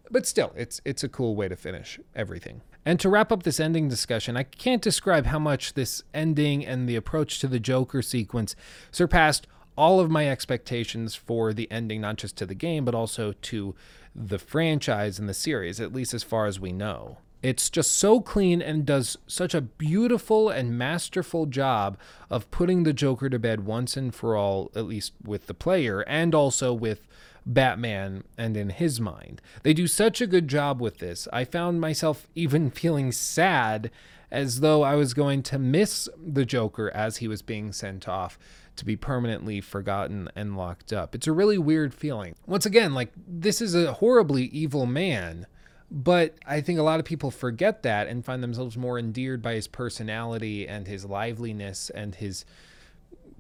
But still, it's it's a cool way to finish everything. And to wrap up this ending discussion, I can't describe how much this ending and the approach to the Joker sequence surpassed all of my expectations for the ending, not just to the game, but also to the franchise and the series, at least as far as we know. It's just so clean and does such a beautiful and masterful job of putting the Joker to bed once and for all, at least with the player and also with Batman and in his mind. They do such a good job with this. I found myself even feeling sad as though I was going to miss the Joker as he was being sent off to be permanently forgotten and locked up. It's a really weird feeling. Once again, like this is a horribly evil man, but I think a lot of people forget that and find themselves more endeared by his personality and his liveliness and his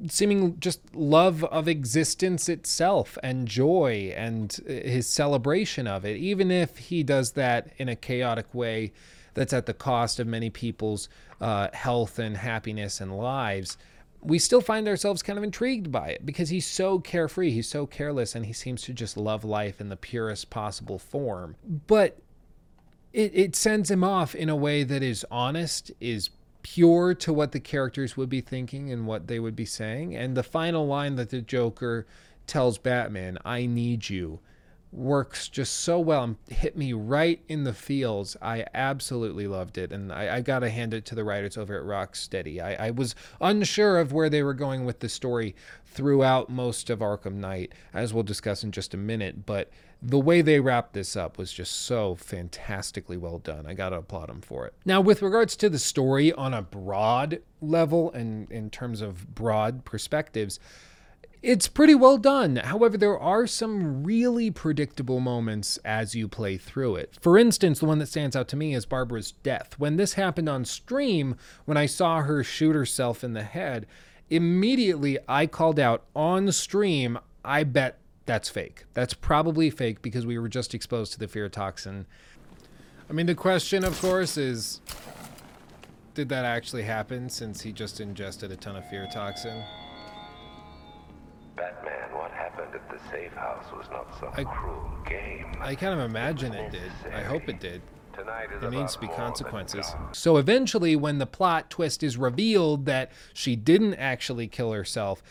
seeming just love of existence itself and joy and his celebration of it, even if he does that in a chaotic way that's at the cost of many people's uh, health and happiness and lives we still find ourselves kind of intrigued by it because he's so carefree, he's so careless, and he seems to just love life in the purest possible form. But it, it sends him off in a way that is honest, is pure to what the characters would be thinking and what they would be saying. And the final line that the Joker tells Batman, I need you, works just so well and hit me right in the feels. I absolutely loved it. And I, I got to hand it to the writers over at Rocksteady. I, I was unsure of where they were going with the story throughout most of Arkham Knight, as we'll discuss in just a minute. But the way they wrapped this up was just so fantastically well done. I got to applaud them for it. Now, with regards to the story on a broad level and in terms of broad perspectives, it's pretty well done. However, there are some really predictable moments as you play through it. For instance, the one that stands out to me is Barbara's death. When this happened on stream, when I saw her shoot herself in the head, immediately I called out on stream, I bet that's fake. That's probably fake because we were just exposed to the fear toxin. I mean, the question, of course, is did that actually happen since he just ingested a ton of fear toxin? Batman, what happened at the safe house was not some I- cruel game. I kind of imagine it did. I hope it did. Tonight is There needs to be consequences. So eventually, when the plot twist is revealed that she didn't actually kill herself,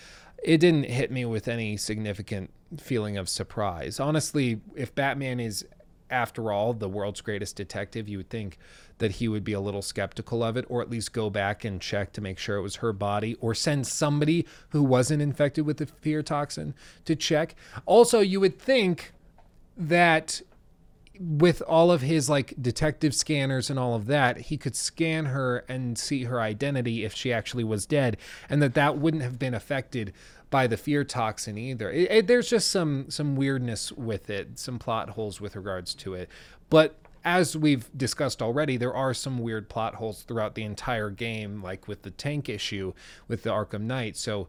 it didn't hit me with any significant feeling of surprise. Honestly, if Batman is after all, the world's greatest detective, you would think that he would be a little skeptical of it, or at least go back and check to make sure it was her body, or send somebody who wasn't infected with the fear toxin to check. Also, you would think that with all of his like detective scanners and all of that, he could scan her and see her identity if she actually was dead, and that that wouldn't have been affected by the fear toxin either. It, it, there's just some some weirdness with it, some plot holes with regards to it, but. As we've discussed already, there are some weird plot holes throughout the entire game, like with the tank issue with the Arkham Knight. So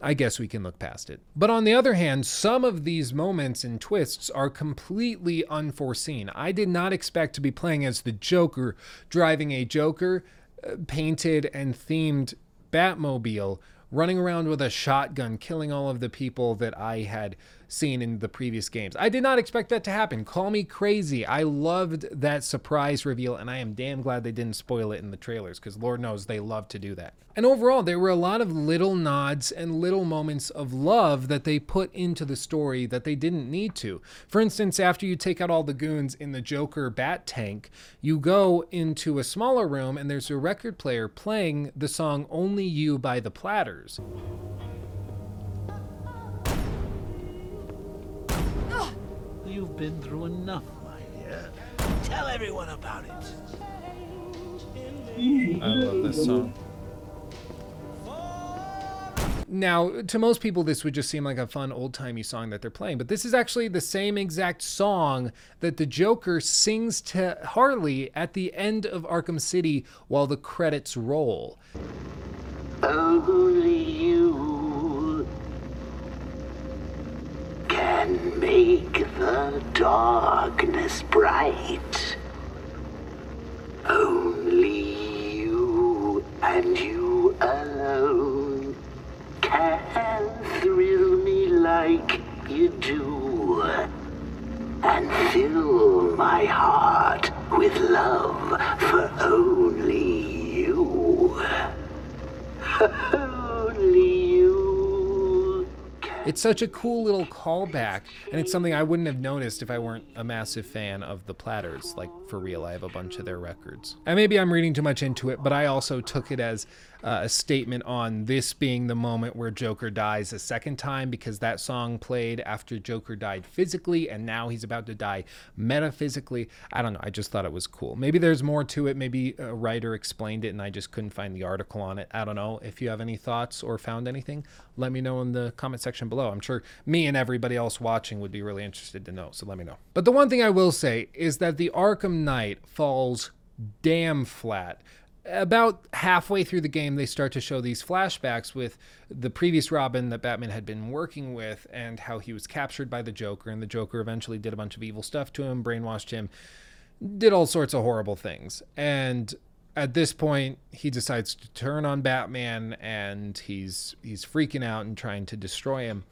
I guess we can look past it. But on the other hand, some of these moments and twists are completely unforeseen. I did not expect to be playing as the Joker, driving a Joker uh, painted and themed Batmobile, running around with a shotgun, killing all of the people that I had seen in the previous games. I did not expect that to happen. Call me crazy. I loved that surprise reveal, and I am damn glad they didn't spoil it in the trailers because Lord knows they love to do that. And overall, there were a lot of little nods and little moments of love that they put into the story that they didn't need to. For instance, after you take out all the goons in the Joker bat tank, you go into a smaller room and there's a record player playing the song Only You by the Platters. You've been through enough, my dear. Tell everyone about it. I love this song. Now, to most people, this would just seem like a fun old timey song that they're playing, but this is actually the same exact song that the Joker sings to Harley at the end of Arkham City while the credits roll. Only you can make the darkness bright. Only you and you It's such a cool little callback, and it's something I wouldn't have noticed if I weren't a massive fan of the Platters. Like, for real, I have a bunch of their records. And maybe I'm reading too much into it, but I also took it as uh, a statement on this being the moment where Joker dies a second time because that song played after Joker died physically, and now he's about to die metaphysically. I don't know. I just thought it was cool. Maybe there's more to it. Maybe a writer explained it, and I just couldn't find the article on it. I don't know. If you have any thoughts or found anything, let me know in the comment section below. I'm sure me and everybody else watching would be really interested to know, so let me know. But the one thing I will say is that the Arkham Knight falls damn flat. About halfway through the game, they start to show these flashbacks with the previous Robin that Batman had been working with and how he was captured by the Joker, and the Joker eventually did a bunch of evil stuff to him, brainwashed him, did all sorts of horrible things. And at this point, he decides to turn on Batman and he's he's freaking out and trying to destroy him.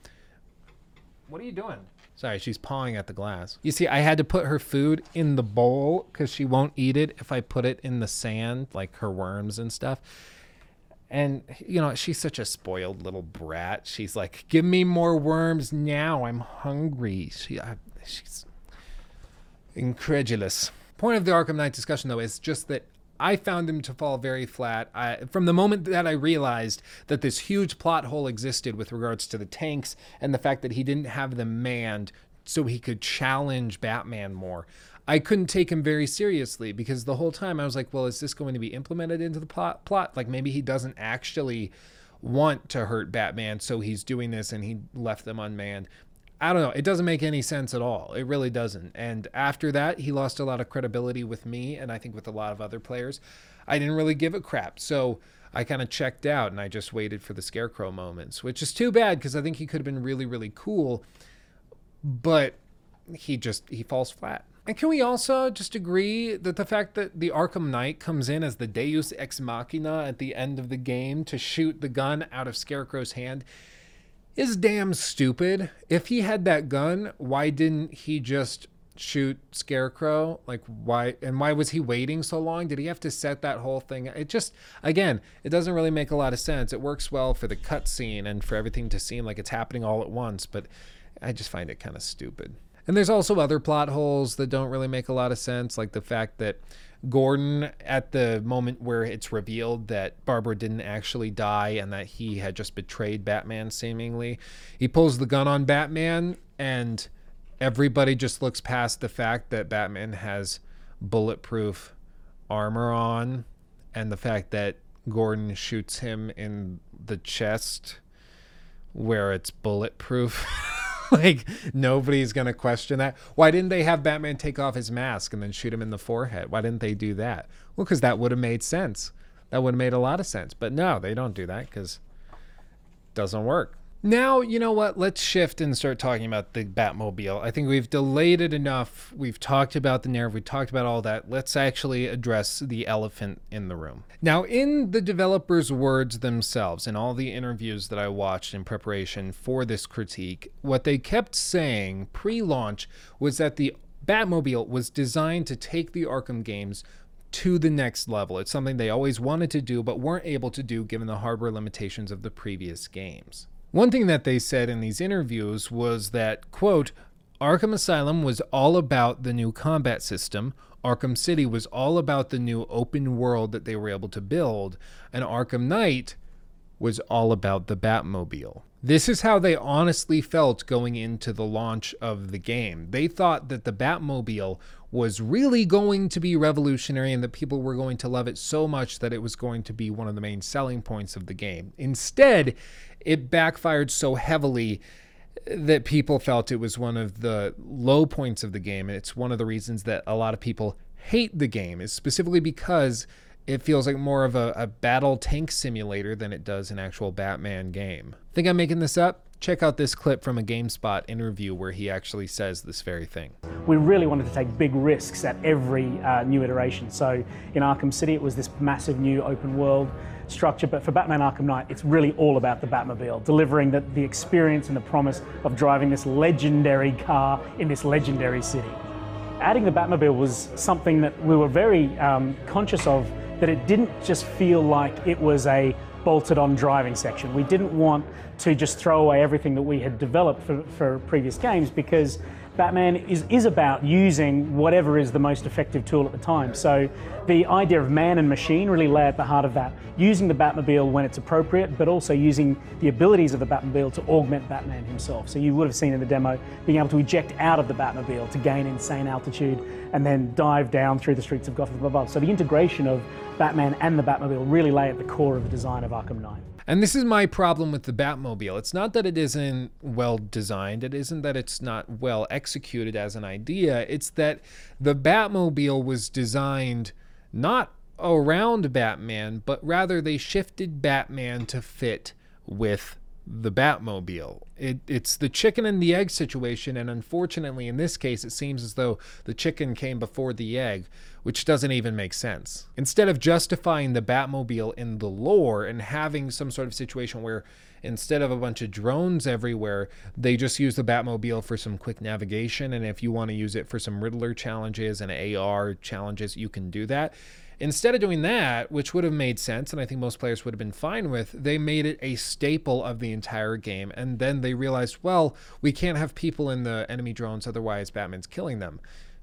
What are you doing? Sorry, she's pawing at the glass. You see, I had to put her food in the bowl because she won't eat it if I put it in the sand, like her worms and stuff. And, you know, she's such a spoiled little brat. She's like, give me more worms now. I'm hungry. She, I, she's incredulous. Point of the Arkham Knight discussion, though, is just that I found him to fall very flat. I, from the moment that I realized that this huge plot hole existed with regards to the tanks and the fact that he didn't have them manned so he could challenge Batman more, I couldn't take him very seriously because the whole time I was like, well, is this going to be implemented into the plot? plot? Like maybe he doesn't actually want to hurt Batman, so he's doing this and he left them unmanned. I don't know. It doesn't make any sense at all. It really doesn't. And after that, he lost a lot of credibility with me and I think with a lot of other players. I didn't really give a crap. So I kind of checked out and I just waited for the scarecrow moments, which is too bad because I think he could have been really, really cool. But he just he falls flat. And can we also just agree that the fact that the Arkham Knight comes in as the Deus Ex Machina at the end of the game to shoot the gun out of Scarecrow's hand is damn stupid. If he had that gun, why didn't he just shoot Scarecrow? Like why and why was he waiting so long? Did he have to set that whole thing? It just again, it doesn't really make a lot of sense. It works well for the cutscene and for everything to seem like it's happening all at once, but I just find it kind of stupid. And there's also other plot holes that don't really make a lot of sense, like the fact that Gordon, at the moment where it's revealed that Barbara didn't actually die and that he had just betrayed Batman, seemingly, he pulls the gun on Batman, and everybody just looks past the fact that Batman has bulletproof armor on and the fact that Gordon shoots him in the chest where it's bulletproof. like nobody's gonna question that. Why didn't they have Batman take off his mask and then shoot him in the forehead? Why didn't they do that? Well, because that would have made sense. That would have made a lot of sense. But no, they don't do that because it doesn't work. Now, you know what? Let's shift and start talking about the Batmobile. I think we've delayed it enough. We've talked about the narrative, we talked about all that. Let's actually address the elephant in the room. Now, in the developers' words themselves, in all the interviews that I watched in preparation for this critique, what they kept saying pre launch was that the Batmobile was designed to take the Arkham games to the next level. It's something they always wanted to do, but weren't able to do given the hardware limitations of the previous games. One thing that they said in these interviews was that, quote, Arkham Asylum was all about the new combat system, Arkham City was all about the new open world that they were able to build, and Arkham Knight was all about the Batmobile. This is how they honestly felt going into the launch of the game. They thought that the Batmobile was really going to be revolutionary and that people were going to love it so much that it was going to be one of the main selling points of the game. Instead, it backfired so heavily that people felt it was one of the low points of the game. And it's one of the reasons that a lot of people hate the game, is specifically because it feels like more of a, a battle tank simulator than it does an actual Batman game. Think I'm making this up? Check out this clip from a GameSpot interview where he actually says this very thing. We really wanted to take big risks at every uh, new iteration. So in Arkham City, it was this massive new open world structure, but for Batman Arkham Knight, it's really all about the Batmobile, delivering the, the experience and the promise of driving this legendary car in this legendary city. Adding the Batmobile was something that we were very um, conscious of, that it didn't just feel like it was a bolted on driving section. We didn't want to just throw away everything that we had developed for, for previous games because Batman is, is about using whatever is the most effective tool at the time. So the idea of man and machine really lay at the heart of that. Using the Batmobile when it's appropriate, but also using the abilities of the Batmobile to augment Batman himself. So you would have seen in the demo being able to eject out of the Batmobile to gain insane altitude and then dive down through the streets of Gotham above. So the integration of Batman and the Batmobile really lay at the core of the design of Arkham Knight. And this is my problem with the Batmobile. It's not that it isn't well designed, it isn't that it's not well executed as an idea. It's that the Batmobile was designed not around Batman, but rather they shifted Batman to fit with the Batmobile. It, it's the chicken and the egg situation, and unfortunately, in this case, it seems as though the chicken came before the egg, which doesn't even make sense. Instead of justifying the Batmobile in the lore and having some sort of situation where instead of a bunch of drones everywhere, they just use the Batmobile for some quick navigation, and if you want to use it for some Riddler challenges and AR challenges, you can do that Instead of doing that, which would have made sense, and I think most players would have been fine with, they made it a staple of the entire game. And then they realized, well, we can't have people in the enemy drones, otherwise Batman's killing them.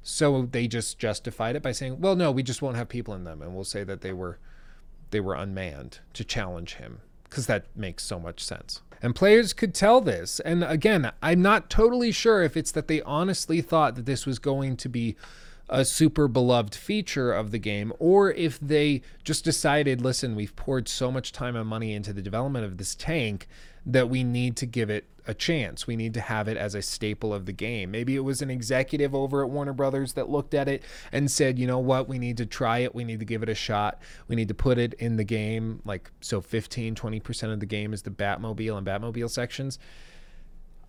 So they just justified it by saying, well, no, we just won't have people in them, and we'll say that they were they were unmanned to challenge him, because that makes so much sense. And players could tell this. And again, I'm not totally sure if it's that they honestly thought that this was going to be a super beloved feature of the game, or if they just decided, listen, we've poured so much time and money into the development of this tank that we need to give it a chance. We need to have it as a staple of the game. Maybe it was an executive over at Warner Brothers that looked at it and said, you know what, we need to try it. We need to give it a shot. We need to put it in the game. Like, so 15, 20% of the game is the Batmobile and Batmobile sections.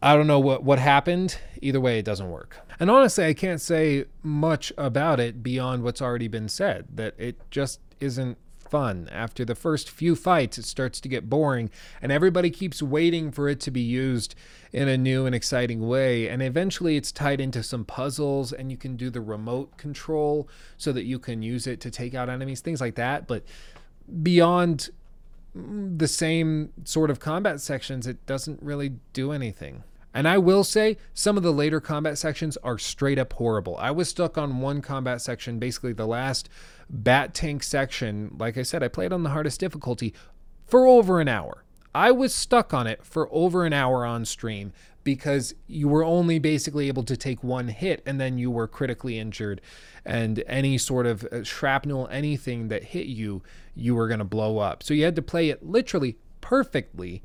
I don't know what, what happened. Either way, it doesn't work. And honestly, I can't say much about it beyond what's already been said, that it just isn't fun. After the first few fights, it starts to get boring, and everybody keeps waiting for it to be used in a new and exciting way. And eventually, it's tied into some puzzles, and you can do the remote control so that you can use it to take out enemies, things like that. But beyond the same sort of combat sections, it doesn't really do anything. And I will say, some of the later combat sections are straight up horrible. I was stuck on one combat section, basically the last bat tank section. Like I said, I played on the hardest difficulty for over an hour. I was stuck on it for over an hour on stream because you were only basically able to take one hit and then you were critically injured. And any sort of uh, shrapnel, anything that hit you, you were going to blow up. So you had to play it literally perfectly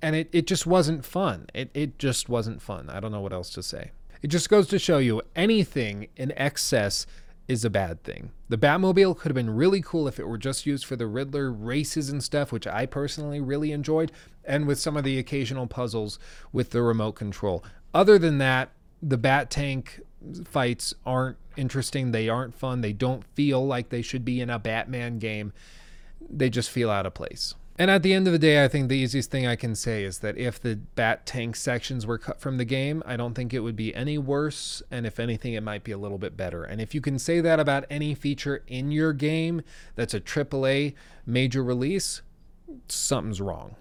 and it, it just wasn't fun. It, it just wasn't fun. I don't know what else to say. It just goes to show you anything in excess is a bad thing. The Batmobile could have been really cool if it were just used for the Riddler races and stuff, which I personally really enjoyed, and with some of the occasional puzzles with the remote control. Other than that, the Bat Tank fights aren't interesting. They aren't fun. They don't feel like they should be in a Batman game. They just feel out of place. And at the end of the day, I think the easiest thing I can say is that if the bat tank sections were cut from the game, I don't think it would be any worse. And if anything, it might be a little bit better. And if you can say that about any feature in your game that's a AAA major release, something's wrong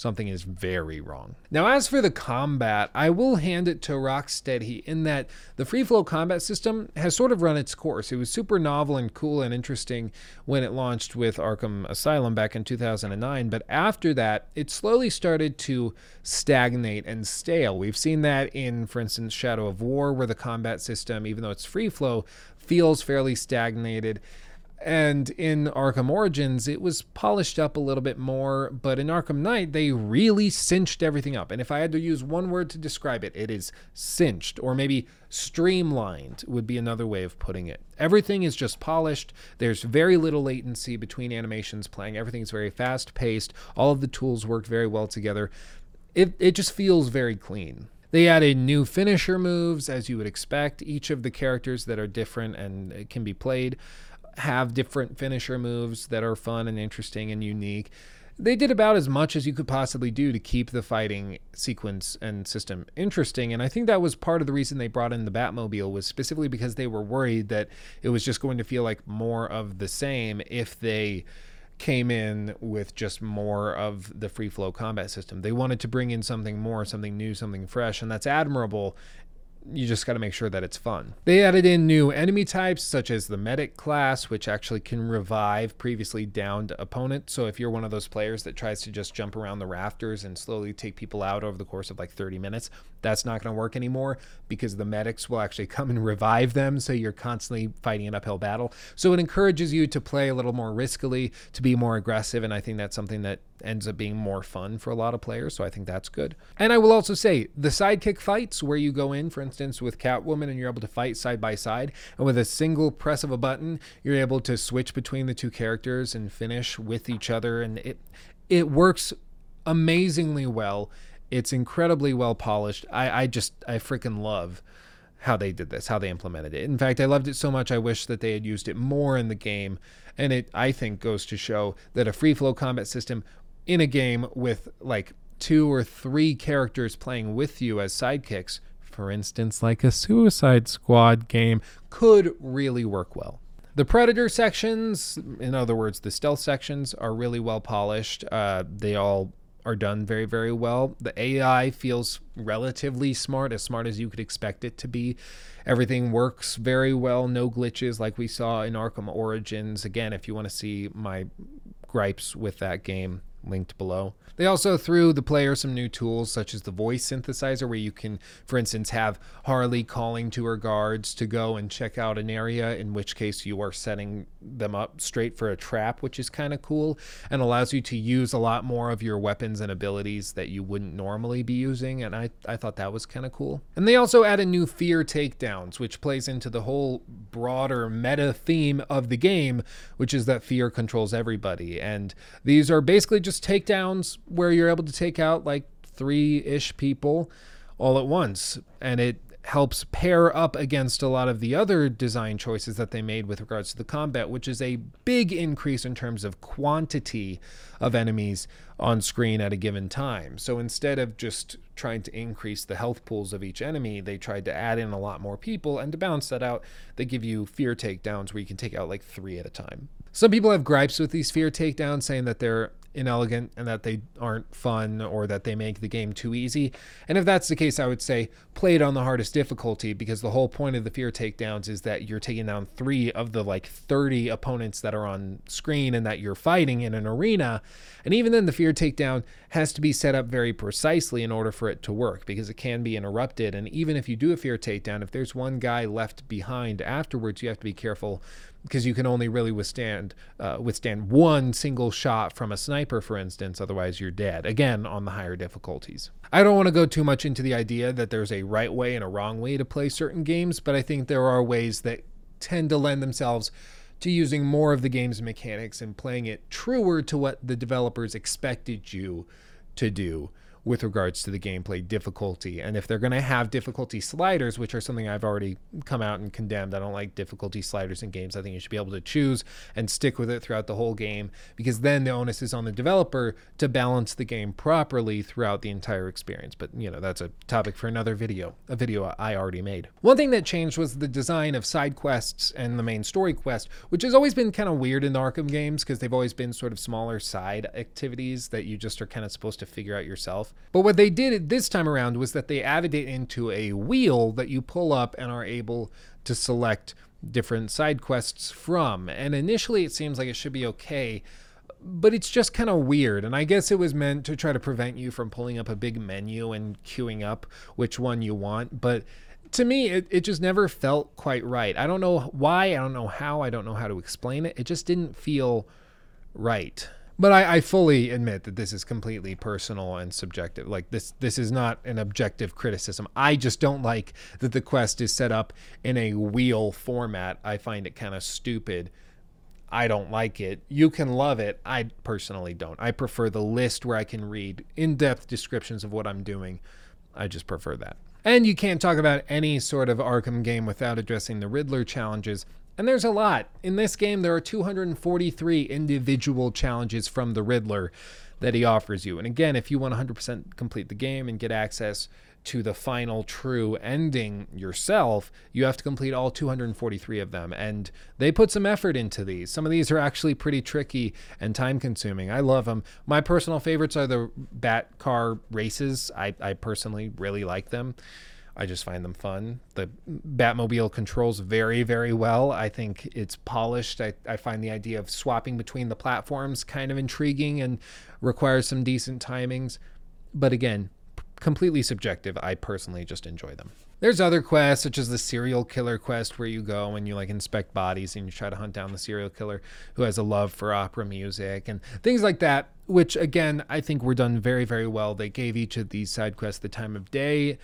something is very wrong. Now, as for the combat, I will hand it to Rocksteady in that the free flow combat system has sort of run its course. It was super novel and cool and interesting when it launched with Arkham Asylum back in 2009, but after that, it slowly started to stagnate and stale. We've seen that in, for instance, Shadow of War, where the combat system, even though it's free flow, feels fairly stagnated. And in Arkham Origins, it was polished up a little bit more, but in Arkham Knight, they really cinched everything up. And if I had to use one word to describe it, it is cinched, or maybe streamlined would be another way of putting it. Everything is just polished. There's very little latency between animations playing. Everything's very fast paced. All of the tools work very well together. It, it just feels very clean. They added new finisher moves, as you would expect. Each of the characters that are different and can be played have different finisher moves that are fun and interesting and unique. They did about as much as you could possibly do to keep the fighting sequence and system interesting, and I think that was part of the reason they brought in the Batmobile was specifically because they were worried that it was just going to feel like more of the same if they came in with just more of the free flow combat system. They wanted to bring in something more, something new, something fresh, and that's admirable you just got to make sure that it's fun. They added in new enemy types such as the medic class, which actually can revive previously downed opponents. So if you're one of those players that tries to just jump around the rafters and slowly take people out over the course of like 30 minutes, that's not going to work anymore because the medics will actually come and revive them. So you're constantly fighting an uphill battle. So it encourages you to play a little more riskily, to be more aggressive. And I think that's something that ends up being more fun for a lot of players. So I think that's good. And I will also say the sidekick fights where you go in, for instance, with Catwoman and you're able to fight side by side, and with a single press of a button, you're able to switch between the two characters and finish with each other. And it it works amazingly well. It's incredibly well polished. I, I just I freaking love how they did this, how they implemented it. In fact, I loved it so much I wish that they had used it more in the game. And it I think goes to show that a free flow combat system in a game with like two or three characters playing with you as sidekicks, for instance, like a Suicide Squad game, could really work well. The Predator sections, in other words, the stealth sections, are really well polished. Uh, they all are done very, very well. The AI feels relatively smart, as smart as you could expect it to be. Everything works very well, no glitches like we saw in Arkham Origins. Again, if you want to see my gripes with that game, linked below. They also threw the player some new tools such as the voice synthesizer, where you can, for instance, have Harley calling to her guards to go and check out an area, in which case you are setting them up straight for a trap, which is kind of cool and allows you to use a lot more of your weapons and abilities that you wouldn't normally be using. And I, I thought that was kind of cool. And they also added new fear takedowns, which plays into the whole broader meta theme of the game, which is that fear controls everybody. And these are basically just takedowns where you're able to take out like three ish people all at once. And it helps pair up against a lot of the other design choices that they made with regards to the combat, which is a big increase in terms of quantity of enemies on screen at a given time. So instead of just trying to increase the health pools of each enemy, they tried to add in a lot more people. And to balance that out, they give you fear takedowns where you can take out like three at a time. Some people have gripes with these fear takedowns, saying that they're inelegant and that they aren't fun or that they make the game too easy. And if that's the case, I would say play it on the hardest difficulty because the whole point of the fear takedowns is that you're taking down three of the like 30 opponents that are on screen and that you're fighting in an arena. And even then, the fear takedown has to be set up very precisely in order for it to work because it can be interrupted. And even if you do a fear takedown, if there's one guy left behind afterwards, you have to be careful because you can only really withstand uh, withstand one single shot from a sniper, for instance. Otherwise, you're dead. Again, on the higher difficulties. I don't want to go too much into the idea that there's a right way and a wrong way to play certain games, but I think there are ways that tend to lend themselves to using more of the game's mechanics and playing it truer to what the developers expected you to do with regards to the gameplay difficulty. And if they're going to have difficulty sliders, which are something I've already come out and condemned, I don't like difficulty sliders in games. I think you should be able to choose and stick with it throughout the whole game because then the onus is on the developer to balance the game properly throughout the entire experience. But, you know, that's a topic for another video, a video I already made. One thing that changed was the design of side quests and the main story quest, which has always been kind of weird in the Arkham games because they've always been sort of smaller side activities that you just are kind of supposed to figure out yourself. But what they did this time around was that they added it into a wheel that you pull up and are able to select different side quests from. And initially it seems like it should be okay, but it's just kind of weird. And I guess it was meant to try to prevent you from pulling up a big menu and queuing up which one you want. But to me, it, it just never felt quite right. I don't know why, I don't know how, I don't know how to explain it. It just didn't feel right but I, I, fully admit that this is completely personal and subjective. Like this, this is not an objective criticism. I just don't like that the quest is set up in a wheel format. I find it kind of stupid. I don't like it. You can love it. I personally don't. I prefer the list where I can read in-depth descriptions of what I'm doing. I just prefer that. And you can't talk about any sort of Arkham game without addressing the Riddler challenges. And there's a lot. In this game, there are 243 individual challenges from the Riddler that he offers you. And again, if you want 100% complete the game and get access to the final true ending yourself, you have to complete all 243 of them. And they put some effort into these. Some of these are actually pretty tricky and time consuming. I love them. My personal favorites are the Bat car races. I, I personally really like them. I just find them fun. The Batmobile controls very, very well. I think it's polished. I, I find the idea of swapping between the platforms kind of intriguing and requires some decent timings. But again, completely subjective. I personally just enjoy them. There's other quests, such as the serial killer quest, where you go and you like inspect bodies and you try to hunt down the serial killer who has a love for opera music and things like that. Which again, I think were done very, very well. They gave each of these side quests the time of day.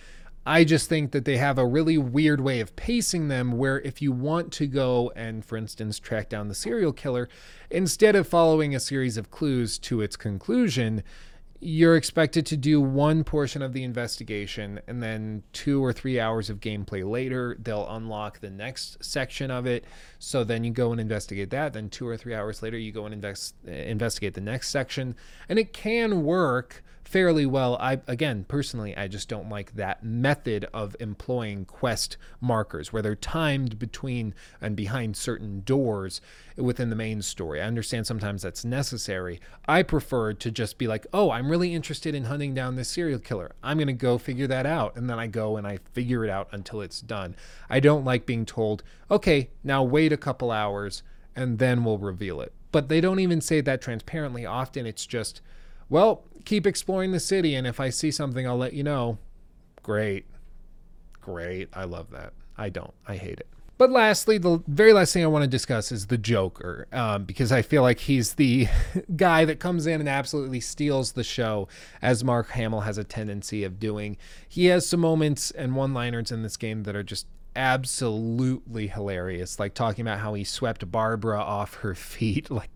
I just think that they have a really weird way of pacing them where if you want to go and, for instance, track down the serial killer, instead of following a series of clues to its conclusion, you're expected to do one portion of the investigation and then two or three hours of gameplay later they'll unlock the next section of it. So then you go and investigate that then two or three hours later you go and invest, investigate the next section. And it can work fairly well. I again personally I just don't like that method of employing quest markers where they're timed between and behind certain doors within the main story. I understand sometimes that's necessary. I prefer to just be like, "Oh, I'm really interested in hunting down this serial killer. I'm going to go figure that out." And then I go and I figure it out until it's done. I don't like being told, "Okay, now wait a couple hours and then we'll reveal it." But they don't even say that transparently. Often it's just well, keep exploring the city, and if I see something, I'll let you know. Great. Great. I love that. I don't. I hate it. But lastly, the very last thing I want to discuss is the Joker, um, because I feel like he's the guy that comes in and absolutely steals the show, as Mark Hamill has a tendency of doing. He has some moments and one liners in this game that are just absolutely hilarious, like talking about how he swept Barbara off her feet. Like,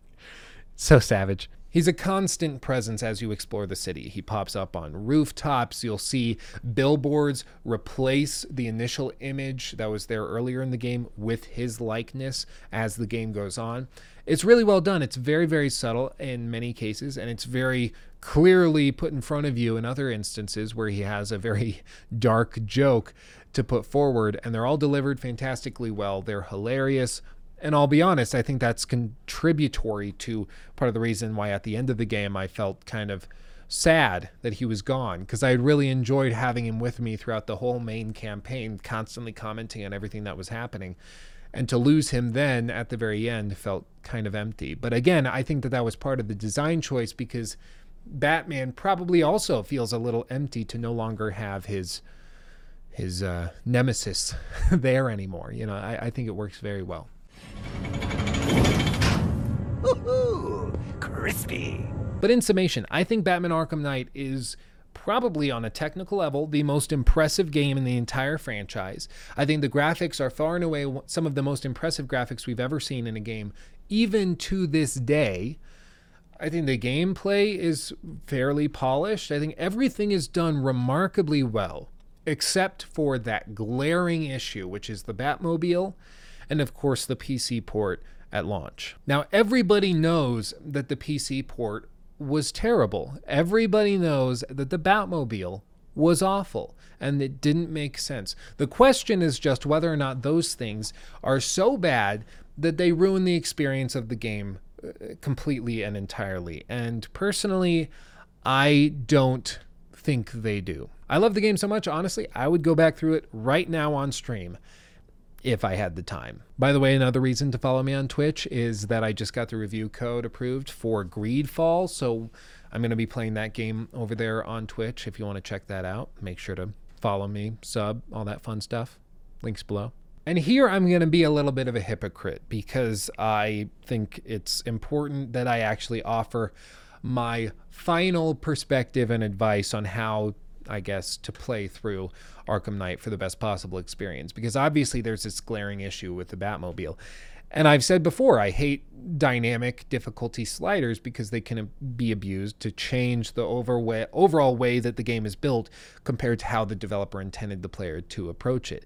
so savage. He's a constant presence as you explore the city. He pops up on rooftops. You'll see billboards replace the initial image that was there earlier in the game with his likeness as the game goes on. It's really well done. It's very, very subtle in many cases, and it's very clearly put in front of you in other instances where he has a very dark joke to put forward, and they're all delivered fantastically well. They're hilarious And I'll be honest, I think that's contributory to part of the reason why at the end of the game I felt kind of sad that he was gone because I really enjoyed having him with me throughout the whole main campaign, constantly commenting on everything that was happening. And to lose him then at the very end felt kind of empty. But again, I think that that was part of the design choice because Batman probably also feels a little empty to no longer have his his uh, nemesis there anymore. You know, I, I think it works very well. Woohoo! Crispy. But in summation, I think Batman Arkham Knight is probably on a technical level the most impressive game in the entire franchise. I think the graphics are far and away some of the most impressive graphics we've ever seen in a game, even to this day. I think the gameplay is fairly polished. I think everything is done remarkably well, except for that glaring issue, which is the Batmobile and, of course, the PC port at launch. Now, everybody knows that the PC port was terrible. Everybody knows that the Batmobile was awful and it didn't make sense. The question is just whether or not those things are so bad that they ruin the experience of the game uh, completely and entirely. And personally, I don't think they do. I love the game so much, honestly, I would go back through it right now on stream if I had the time. By the way, another reason to follow me on Twitch is that I just got the review code approved for Greedfall, so I'm going to be playing that game over there on Twitch. If you want to check that out, make sure to follow me, sub, all that fun stuff. Links below. And here I'm going to be a little bit of a hypocrite because I think it's important that I actually offer my final perspective and advice on how I guess, to play through Arkham Knight for the best possible experience. Because obviously there's this glaring issue with the Batmobile. And I've said before, I hate dynamic difficulty sliders because they can be abused to change the overall way that the game is built compared to how the developer intended the player to approach it.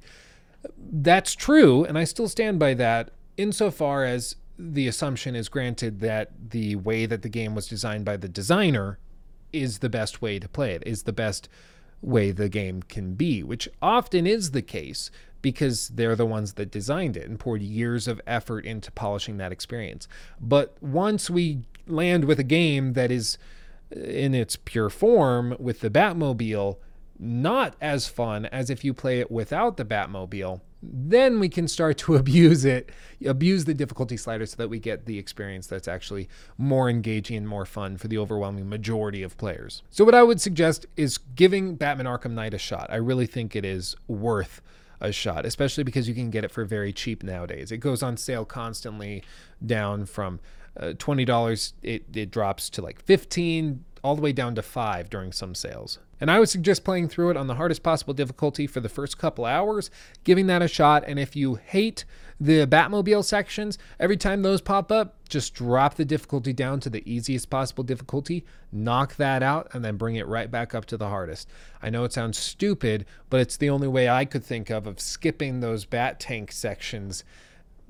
That's true, and I still stand by that insofar as the assumption is granted that the way that the game was designed by the designer is the best way to play it, is the best way the game can be, which often is the case because they're the ones that designed it and poured years of effort into polishing that experience. But once we land with a game that is uh, in its pure form with the Batmobile, not as fun as if you play it without the Batmobile, then we can start to abuse it, abuse the difficulty slider so that we get the experience that's actually more engaging and more fun for the overwhelming majority of players. So, what I would suggest is giving Batman Arkham Knight a shot. I really think it is worth a shot, especially because you can get it for very cheap nowadays. It goes on sale constantly down from uh, $20, it, it drops to like 15 all the way down to 5 during some sales. And I would suggest playing through it on the hardest possible difficulty for the first couple hours, giving that a shot. And if you hate the Batmobile sections, every time those pop up, just drop the difficulty down to the easiest possible difficulty, knock that out, and then bring it right back up to the hardest. I know it sounds stupid, but it's the only way I could think of of skipping those Bat Tank sections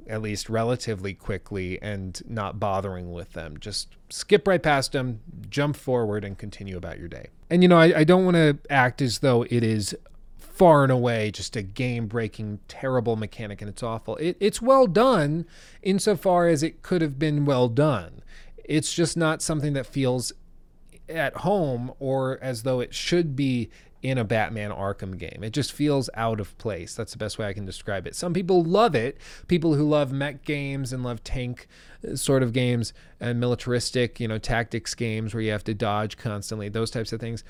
at least relatively quickly and not bothering with them. Just skip right past them, jump forward, and continue about your day. And you know, I, I don't want to act as though it is far and away just a game breaking, terrible mechanic and it's awful. It, it's well done insofar as it could have been well done. It's just not something that feels at home or as though it should be in a Batman Arkham game. It just feels out of place. That's the best way I can describe it. Some people love it. People who love mech games and love tank uh, sort of games and militaristic, you know, tactics games where you have to dodge constantly, those types of things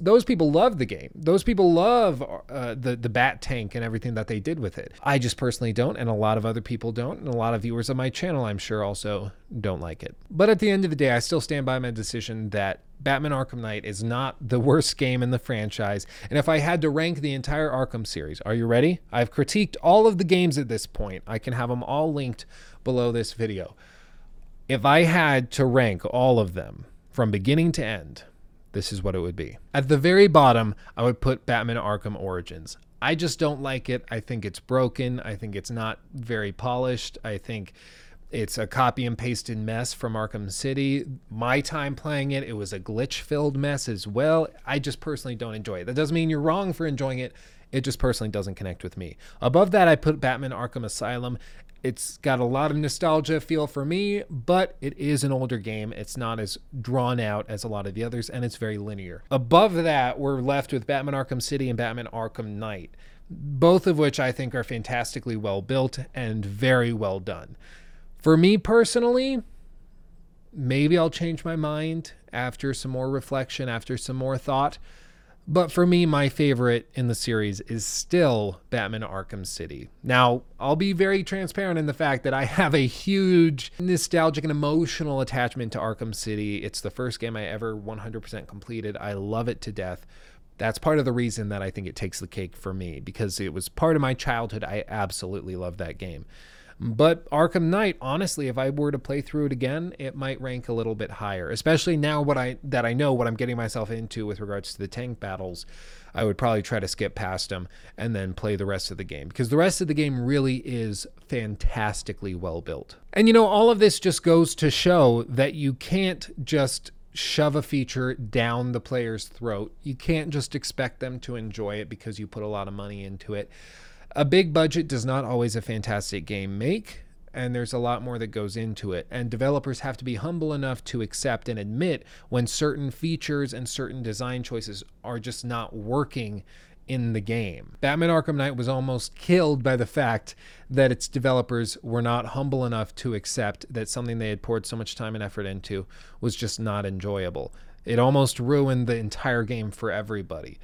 those people love the game. Those people love uh, the the bat tank and everything that they did with it. I just personally don't, and a lot of other people don't, and a lot of viewers of my channel, I'm sure, also don't like it. But at the end of the day, I still stand by my decision that Batman Arkham Knight is not the worst game in the franchise. And if I had to rank the entire Arkham series, are you ready? I've critiqued all of the games at this point. I can have them all linked below this video. If I had to rank all of them from beginning to end, this is what it would be. At the very bottom, I would put Batman Arkham Origins. I just don't like it. I think it's broken. I think it's not very polished. I think it's a copy and pasted mess from Arkham City. My time playing it, it was a glitch filled mess as well. I just personally don't enjoy it. That doesn't mean you're wrong for enjoying it. It just personally doesn't connect with me. Above that, I put Batman Arkham Asylum. It's got a lot of nostalgia feel for me, but it is an older game. It's not as drawn out as a lot of the others, and it's very linear. Above that, we're left with Batman Arkham City and Batman Arkham Knight, both of which I think are fantastically well built and very well done. For me personally, maybe I'll change my mind after some more reflection, after some more thought. But for me, my favorite in the series is still Batman Arkham City. Now, I'll be very transparent in the fact that I have a huge nostalgic and emotional attachment to Arkham City. It's the first game I ever 100% completed. I love it to death. That's part of the reason that I think it takes the cake for me because it was part of my childhood. I absolutely love that game. But Arkham Knight, honestly, if I were to play through it again, it might rank a little bit higher. Especially now what I that I know what I'm getting myself into with regards to the tank battles. I would probably try to skip past them and then play the rest of the game because the rest of the game really is fantastically well built. And you know, all of this just goes to show that you can't just shove a feature down the player's throat. You can't just expect them to enjoy it because you put a lot of money into it a big budget does not always a fantastic game make and there's a lot more that goes into it. And developers have to be humble enough to accept and admit when certain features and certain design choices are just not working in the game. Batman Arkham Knight was almost killed by the fact that its developers were not humble enough to accept that something they had poured so much time and effort into was just not enjoyable. It almost ruined the entire game for everybody.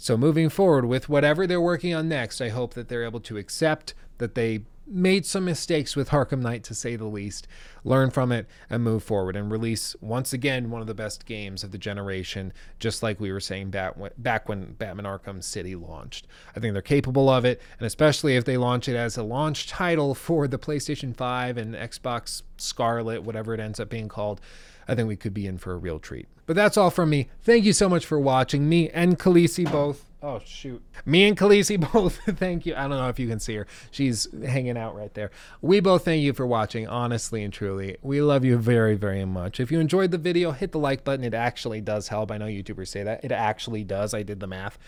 So moving forward with whatever they're working on next, I hope that they're able to accept that they made some mistakes with Arkham Knight to say the least, learn from it and move forward and release once again one of the best games of the generation, just like we were saying back when, back when Batman Arkham City launched. I think they're capable of it, and especially if they launch it as a launch title for the PlayStation 5 and Xbox Scarlett, whatever it ends up being called. I think we could be in for a real treat. But that's all from me. Thank you so much for watching. Me and Khaleesi both. Oh shoot. Me and Khaleesi both thank you. I don't know if you can see her. She's hanging out right there. We both thank you for watching, honestly and truly. We love you very, very much. If you enjoyed the video, hit the like button. It actually does help. I know YouTubers say that. It actually does. I did the math.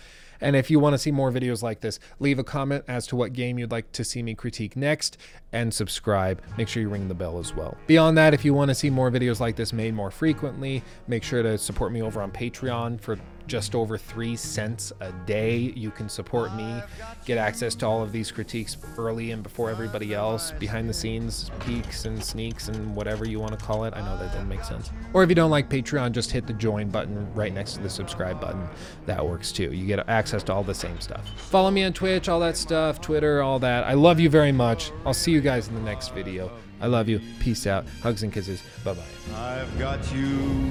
And if you want to see more videos like this, leave a comment as to what game you'd like to see me critique next and subscribe. Make sure you ring the bell as well. Beyond that, if you want to see more videos like this made more frequently, make sure to support me over on Patreon for just over three cents a day. You can support me, get access to all of these critiques early and before everybody else, behind the scenes peeks and sneaks and whatever you want to call it. I know that doesn't make sense. Or if you don't like Patreon, just hit the join button right next to the subscribe button. That works too. You get access to all the same stuff. Follow me on Twitch, all that stuff, Twitter, all that. I love you very much. I'll see you guys in the next video. I love you. Peace out. Hugs and kisses. Bye bye. I've got you